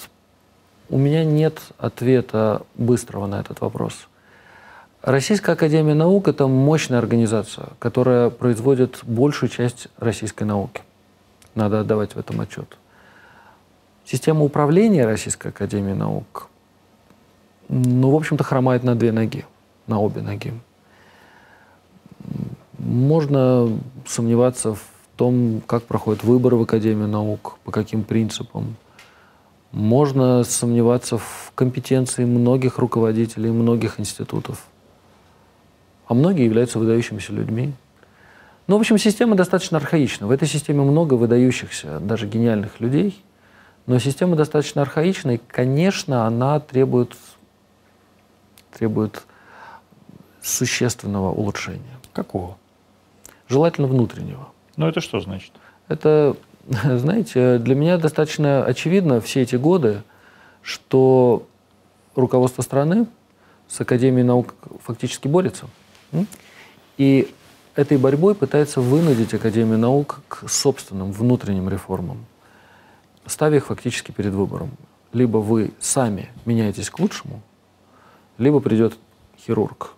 у меня нет ответа быстрого на этот вопрос. Российская Академия Наук – это мощная организация, которая производит большую часть российской науки. Надо отдавать в этом отчет. Система управления Российской Академией Наук, ну, в общем-то, хромает на две ноги, на обе ноги. Можно сомневаться в том, как проходят выборы в Академию наук, по каким принципам. Можно сомневаться в компетенции многих руководителей, многих институтов. А многие являются выдающимися людьми. Ну, в общем, система достаточно архаична. В этой системе много выдающихся, даже гениальных людей. Но система достаточно архаична, и, конечно, она требует, требует существенного улучшения. Какого? Желательно внутреннего. Ну, это что значит? Это, знаете, для меня достаточно очевидно все эти годы, что руководство страны с Академией наук фактически борется. И этой борьбой пытается вынудить Академию наук к собственным внутренним реформам, ставя их фактически перед выбором. Либо вы сами меняетесь к лучшему, либо придет хирург.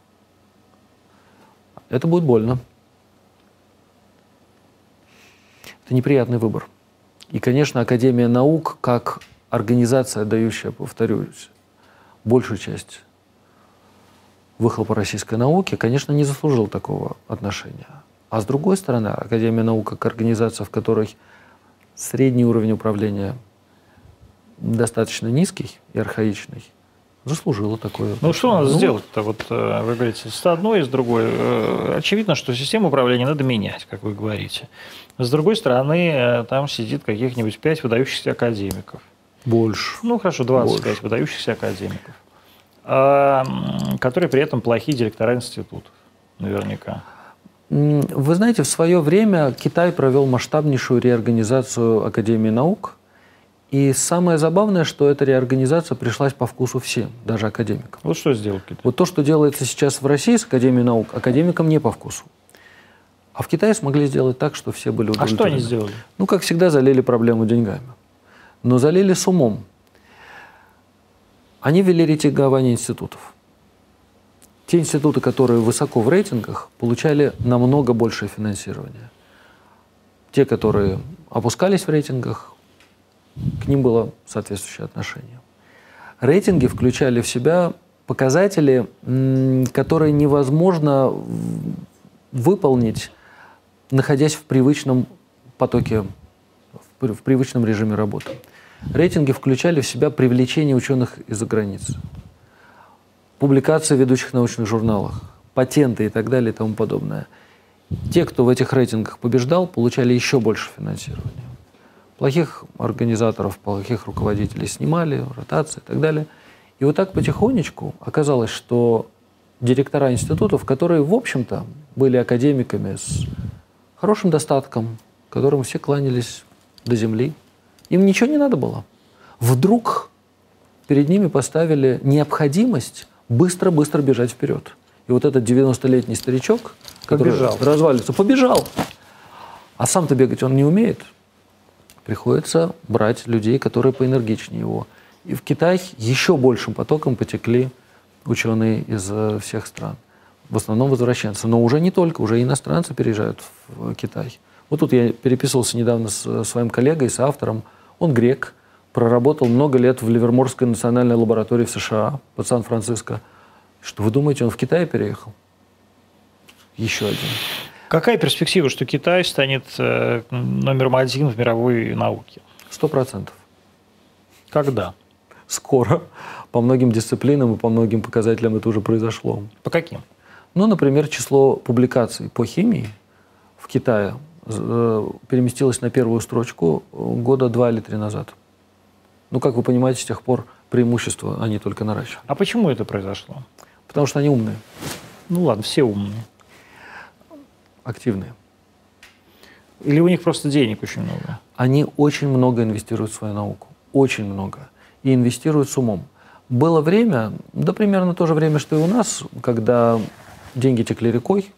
Это будет больно. Это неприятный выбор. И, конечно, Академия наук, как организация, дающая, повторюсь, большую часть выхлопа российской науки, конечно, не заслужил такого отношения. А с другой стороны, Академия наук, как организация, в которой средний уровень управления достаточно низкий и архаичный, заслужила такое. Ну, что надо ну, сделать-то? Вот э, вы говорите, с одной и с другой. Э, очевидно, что систему управления надо менять, как вы говорите. С другой стороны, э, там сидит каких-нибудь пять выдающихся академиков. Больше. Ну, хорошо, 25 Больше. выдающихся академиков. А, которые при этом плохие директора институтов, наверняка. Вы знаете, в свое время Китай провел масштабнейшую реорганизацию Академии наук – и самое забавное, что эта реорганизация пришлась по вкусу всем, даже академикам. Вот что сделал Китай? Вот то, что делается сейчас в России с Академией наук, академикам не по вкусу. А в Китае смогли сделать так, что все были удовлетворены. А что они сделали? Ну, как всегда, залили проблему деньгами. Но залили с умом. Они ввели рейтингование институтов. Те институты, которые высоко в рейтингах, получали намного большее финансирование. Те, которые опускались в рейтингах, к ним было соответствующее отношение. Рейтинги включали в себя показатели, которые невозможно выполнить, находясь в привычном потоке, в привычном режиме работы. Рейтинги включали в себя привлечение ученых из-за границы, публикации в ведущих научных журналах, патенты и так далее и тому подобное. Те, кто в этих рейтингах побеждал, получали еще больше финансирования. Плохих организаторов, плохих руководителей снимали, ротации и так далее. И вот так потихонечку оказалось, что директора институтов, которые, в общем-то, были академиками с хорошим достатком, которым все кланялись до земли, им ничего не надо было. Вдруг перед ними поставили необходимость быстро-быстро бежать вперед. И вот этот 90-летний старичок, который побежал. развалится, побежал. А сам-то бегать он не умеет приходится брать людей, которые поэнергичнее его. И в Китай еще большим потоком потекли ученые из э, всех стран. В основном возвращенцы. Но уже не только, уже иностранцы переезжают в Китай. Вот тут я переписывался недавно с э, своим коллегой, с автором. Он грек, проработал много лет в Ливерморской национальной лаборатории в США под Сан-Франциско. Что вы думаете, он в Китай переехал? Еще один. Какая перспектива, что Китай станет э, номером один в мировой науке? Сто процентов. Когда? Скоро. По многим дисциплинам и по многим показателям это уже произошло. По каким? Ну, например, число публикаций по химии в Китае э, переместилось на первую строчку года два или три назад. Ну, как вы понимаете, с тех пор преимущества они только наращивают. А почему это произошло? Потому что они умные. Ну ладно, все умные активные. Или у них просто денег очень много? Они очень много инвестируют в свою науку. Очень много. И инвестируют с умом. Было время, да примерно то же время, что и у нас, когда деньги текли рекой,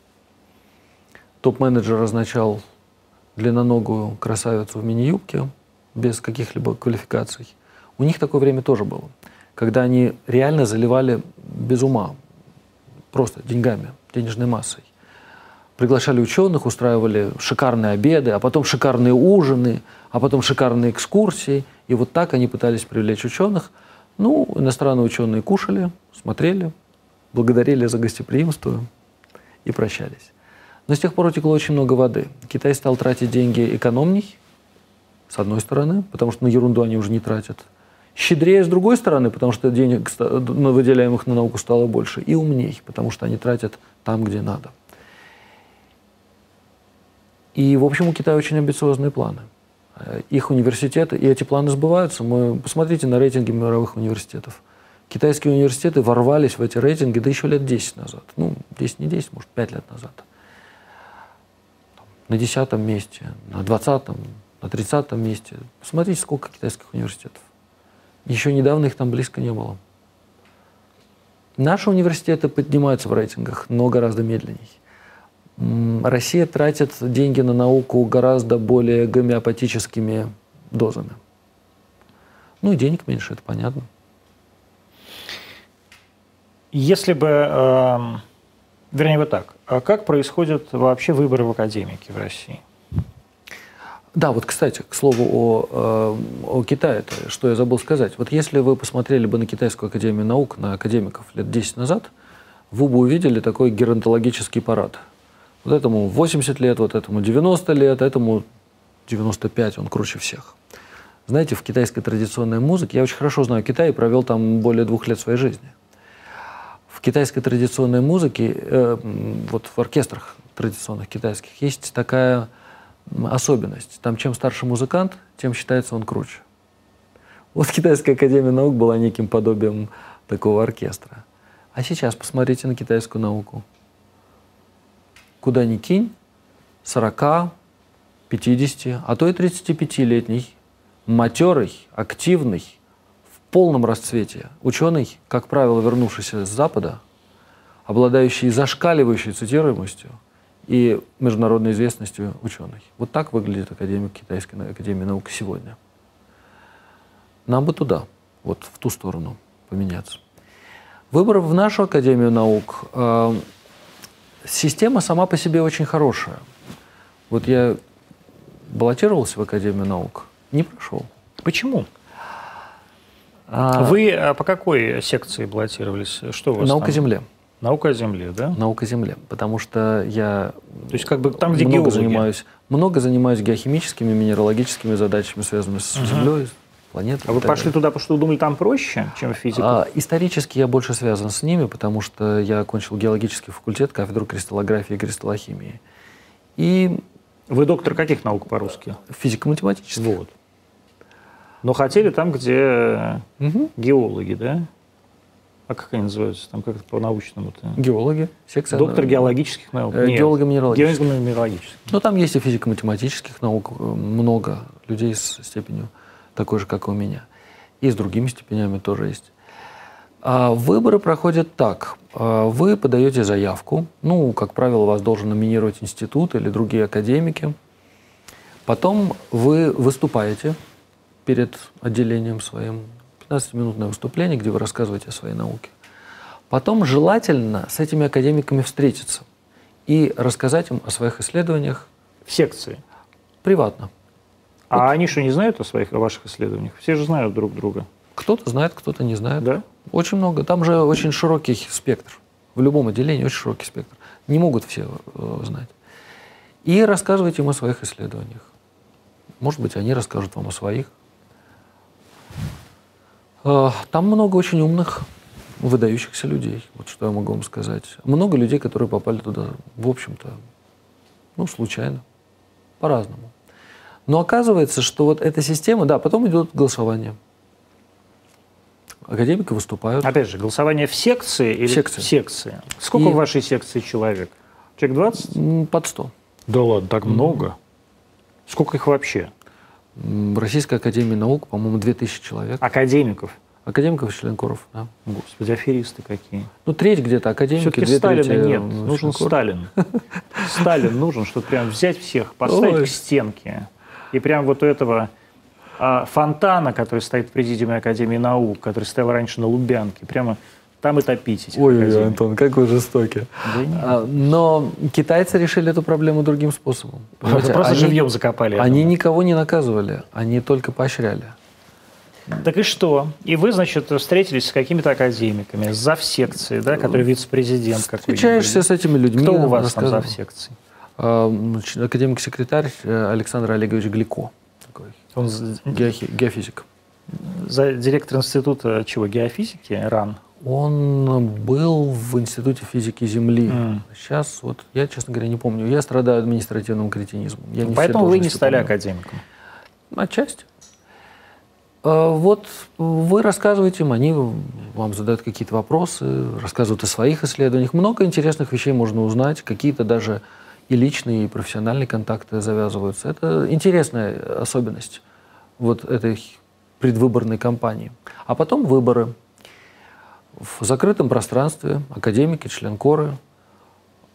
топ-менеджер назначал длинноногую красавицу в мини-юбке без каких-либо квалификаций. У них такое время тоже было, когда они реально заливали без ума просто деньгами, денежной массой. Приглашали ученых, устраивали шикарные обеды, а потом шикарные ужины, а потом шикарные экскурсии. И вот так они пытались привлечь ученых. Ну, иностранные ученые кушали, смотрели, благодарили за гостеприимство и прощались. Но с тех пор утекло очень много воды. Китай стал тратить деньги экономней, с одной стороны, потому что на ерунду они уже не тратят. Щедрее, с другой стороны, потому что денег, выделяемых на науку, стало больше. И умней, потому что они тратят там, где надо. И, в общем, у Китая очень амбициозные планы. Э, их университеты, и эти планы сбываются. Мы, посмотрите на рейтинги мировых университетов. Китайские университеты ворвались в эти рейтинги, да еще лет 10 назад. Ну, 10 не 10, может, 5 лет назад. На 10 месте, на 20 на 30 месте. Посмотрите, сколько китайских университетов. Еще недавно их там близко не было. Наши университеты поднимаются в рейтингах, но гораздо медленнее. Россия тратит деньги на науку гораздо более гомеопатическими дозами. Ну и денег меньше, это понятно. Если бы, э, вернее, вот так, а как происходят вообще выборы в академике в России? Да, вот, кстати, к слову о, э, о Китае, -то, что я забыл сказать. Вот если вы посмотрели бы на Китайскую академию наук, на академиков лет 10 назад, вы бы увидели такой геронтологический парад. Вот этому 80 лет, вот этому 90 лет, этому 95, он круче всех. Знаете, в китайской традиционной музыке, я очень хорошо знаю Китай и провел там более двух лет своей жизни. В китайской традиционной музыке, э, вот в оркестрах традиционных китайских, есть такая особенность. Там чем старше музыкант, тем считается он круче. Вот Китайская академия наук была неким подобием такого оркестра. А сейчас посмотрите на китайскую науку. Куда ни кинь, 40, 50, а то и 35-летний, матерый, активный, в полном расцвете ученый, как правило, вернувшийся с Запада, обладающий зашкаливающей цитируемостью – и международной известностью ученых. Вот так выглядит академик Китайской академии наук сегодня. Нам бы туда, вот в ту сторону поменяться. Выбор в нашу Академию наук. Э, система сама по себе очень хорошая. Вот я баллотировался в Академию наук, не прошел. Почему? А... Вы а по какой секции баллотировались? Что у вас Наука там? Земле. Наука о Земле, да? Наука о Земле, потому что я То есть как бы там, где много геологи. занимаюсь, много занимаюсь геохимическими, минералогическими задачами, связанными с угу. Землей, планетой. А вы пошли туда, потому что думали, там проще, чем физика? А, исторически я больше связан с ними, потому что я окончил геологический факультет, кафедру кристаллографии и кристаллохимии. И вы доктор каких наук по-русски? Физико-математических. Вот. Но хотели там, где угу. геологи, да? А как они называются? Там как это по-научному-то? Геологи. Секция. Доктор геологических наук. Э, Геолого-минералогических. Геолого-минералогических. Ну, там есть и физико-математических наук. Э, много людей с степенью такой же, как и у меня. И с другими степенями тоже есть. А выборы проходят так. А вы подаете заявку. Ну, как правило, вас должен номинировать институт или другие академики. Потом вы выступаете перед отделением своим 15-минутное выступление, где вы рассказываете о своей науке. Потом желательно с этими академиками встретиться и рассказать им о своих исследованиях. В секции? Приватно. А вот. они что, не знают о своих, о ваших исследованиях? Все же знают друг друга. Кто-то знает, кто-то не знает. Да? Очень много. Там же очень широкий спектр. В любом отделении очень широкий спектр. Не могут все э, знать. И рассказывайте им о своих исследованиях. Может быть, они расскажут вам о своих. Э, там много очень умных, выдающихся людей. Вот что я могу вам сказать. Много людей, которые попали туда, в общем-то, ну, случайно, по-разному. Но оказывается, что вот эта система, да, потом идет голосование. Академики выступают. Опять же, голосование в секции или секции. в секции? Сколько И... в вашей секции человек? Человек 20? Под 100. Да ладно, так много? Сколько их вообще? В Российской Академии Наук, по-моему, 2000 человек. Академиков? Академиков и членкоров, да. Господи, аферисты какие. Ну, треть где-то академики, Все-таки Сталина трети нет, нужен Сталин. Сталин нужен, чтобы прям взять всех, поставить к стенке. И прям вот у этого а, фонтана, который стоит в президиуме Академии наук, который стоял раньше на Лубянке, прямо там и топить. Ой, Антон, как вы жестоки. Да а, но китайцы решили эту проблему другим способом. Понимаете? Просто они, живьем закопали. Они никого не наказывали, они только поощряли. Так и что? И вы, значит, встретились с какими-то академиками, зав секции, да, который вице-президент какой-нибудь. Встречаешься с этими людьми. Кто у вас там зав секции? А, академик-секретарь э, Александр Олегович Глико. Такой. Он Геохи, геофизик. За директор института чего? Геофизики РАН? Он был в Институте физики Земли. Mm. Сейчас, вот, я, честно говоря, не помню. Я страдаю административным кретинизмом. Я не Поэтому вы не стали помню. академиком? Отчасти. А, вот вы рассказываете им, они вам задают какие-то вопросы, рассказывают о своих исследованиях. Много интересных вещей можно узнать, какие-то даже и личные, и профессиональные контакты завязываются. Это интересная особенность вот этой предвыборной кампании. А потом выборы. В закрытом пространстве академики, членкоры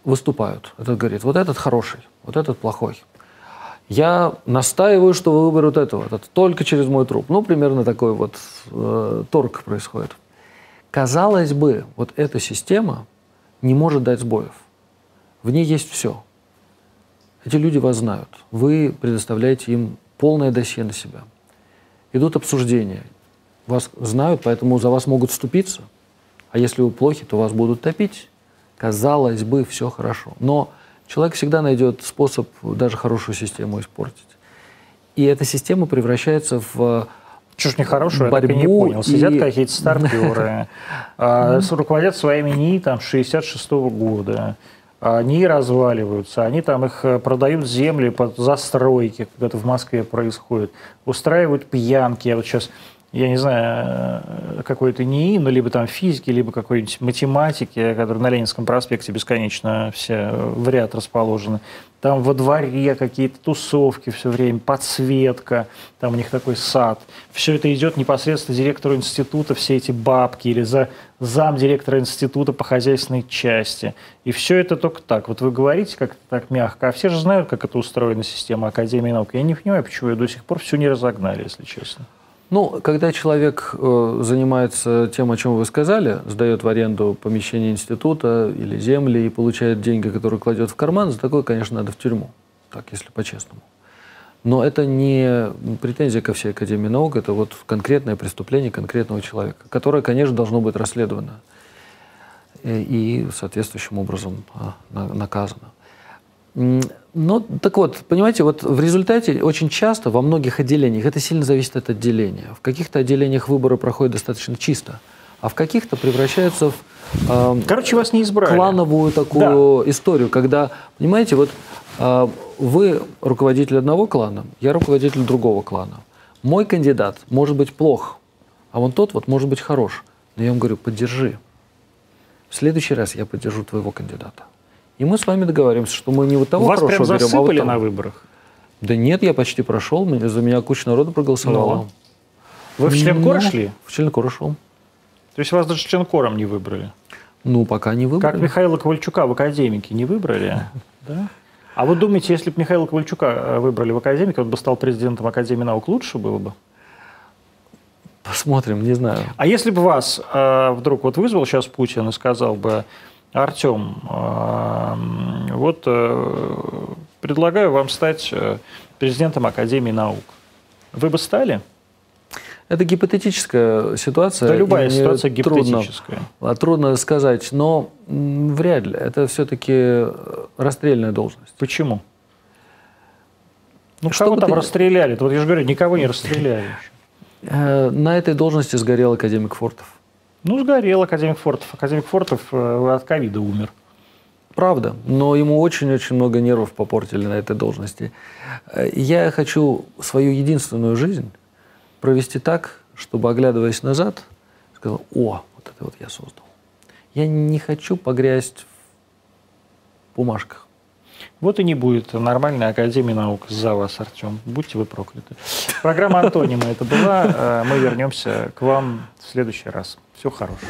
выступают. Этот говорит, вот этот хороший, вот этот плохой. Я настаиваю, что вы выберут этого. Это только через мой труп. Ну, примерно такой вот э, торг происходит. Казалось бы, вот эта система не может дать сбоев. В ней есть все. Эти люди вас знают. Вы предоставляете им полное досье на себя. Идут обсуждения. Вас знают, поэтому за вас могут вступиться. А если вы плохи, то вас будут топить. Казалось бы, все хорошо. Но человек всегда найдет способ даже хорошую систему испортить. И эта система превращается в что ж нехорошего, борьбу я так и не понял. Сидят и... какие-то старперы, а, руководят своими НИИ там 66 -го года они разваливаются, они там их э, продают земли под застройки, когда это в Москве происходит, устраивают пьянки. Я вот сейчас, я не знаю, э, какой-то НИИ, но либо там физики, либо какой-нибудь математики, которые на Ленинском проспекте бесконечно все в ряд расположены. Там во дворе какие-то тусовки все время, подсветка, там у них такой сад. Все это идет непосредственно директору института, все эти бабки или за зам директора института по хозяйственной части. И все это только так. Вот вы говорите как-то так мягко, а все же знают, как это устроена система Академии наук. Я не понимаю, почему ее до сих пор все не разогнали, если честно. Ну, когда человек э, занимается тем, о чем вы сказали, сдает в аренду помещение института или земли и получает деньги, которые кладет в карман, за такое, конечно, надо в тюрьму. Так, если по-честному. Но это не претензия ко всей Академии наук, это вот конкретное преступление конкретного человека, которое, конечно, должно быть расследовано и соответствующим образом а, наказано. Ну, так вот, понимаете, вот в результате очень часто во многих отделениях, это сильно зависит от отделения, в каких-то отделениях выборы проходят достаточно чисто, а в каких-то превращаются в э, Короче, вас не избрали. клановую такую да. историю, когда, понимаете, вот э, вы руководитель одного клана, я руководитель другого клана. Мой кандидат может быть плох, а вон тот вот может быть хорош. Но я вам говорю, поддержи. В следующий раз я поддержу твоего кандидата. И мы с вами договоримся, что мы не вот того Вас хорошего прям берем, а вот того. на выборах? Да нет, я почти прошел, за меня куча народу проголосовала. Но. Вы в членкор ну, шли? В членкор шел. То есть вас даже членкором не выбрали? Ну, пока не выбрали. Как Михаила Ковальчука в академике не выбрали? Да? А вы думаете, если бы Михаила Ковальчука э, выбрали в академике, он бы стал президентом Академии наук, лучше было бы? Посмотрим, не знаю. А если бы вас э, вдруг вот вызвал сейчас Путин и сказал бы, Артем, э, вот э, предлагаю вам стать э, президентом Академии наук. Вы бы стали? Это гипотетическая ситуация. Да, любая ситуация гипотетическая. Трудно, трудно сказать, но вряд ли. Это все-таки расстрельная должность. Почему? Ну, Что кого там ты... расстреляли? Вот я же говорю, никого не расстреляли. На этой должности сгорел академик Фортов. Ну, сгорел академик Фортов. Академик Фортов э, от ковида умер. Правда, но ему очень-очень много нервов попортили на этой должности. Э, я хочу свою единственную жизнь провести так, чтобы, оглядываясь назад, сказал, о, вот это вот я создал. Я не хочу погрязть в бумажках. Вот и не будет нормальной Академии наук за вас, Артем. Будьте вы прокляты. Программа «Антонима» это была. Э, мы вернемся к вам в следующий раз. Всего хорошего.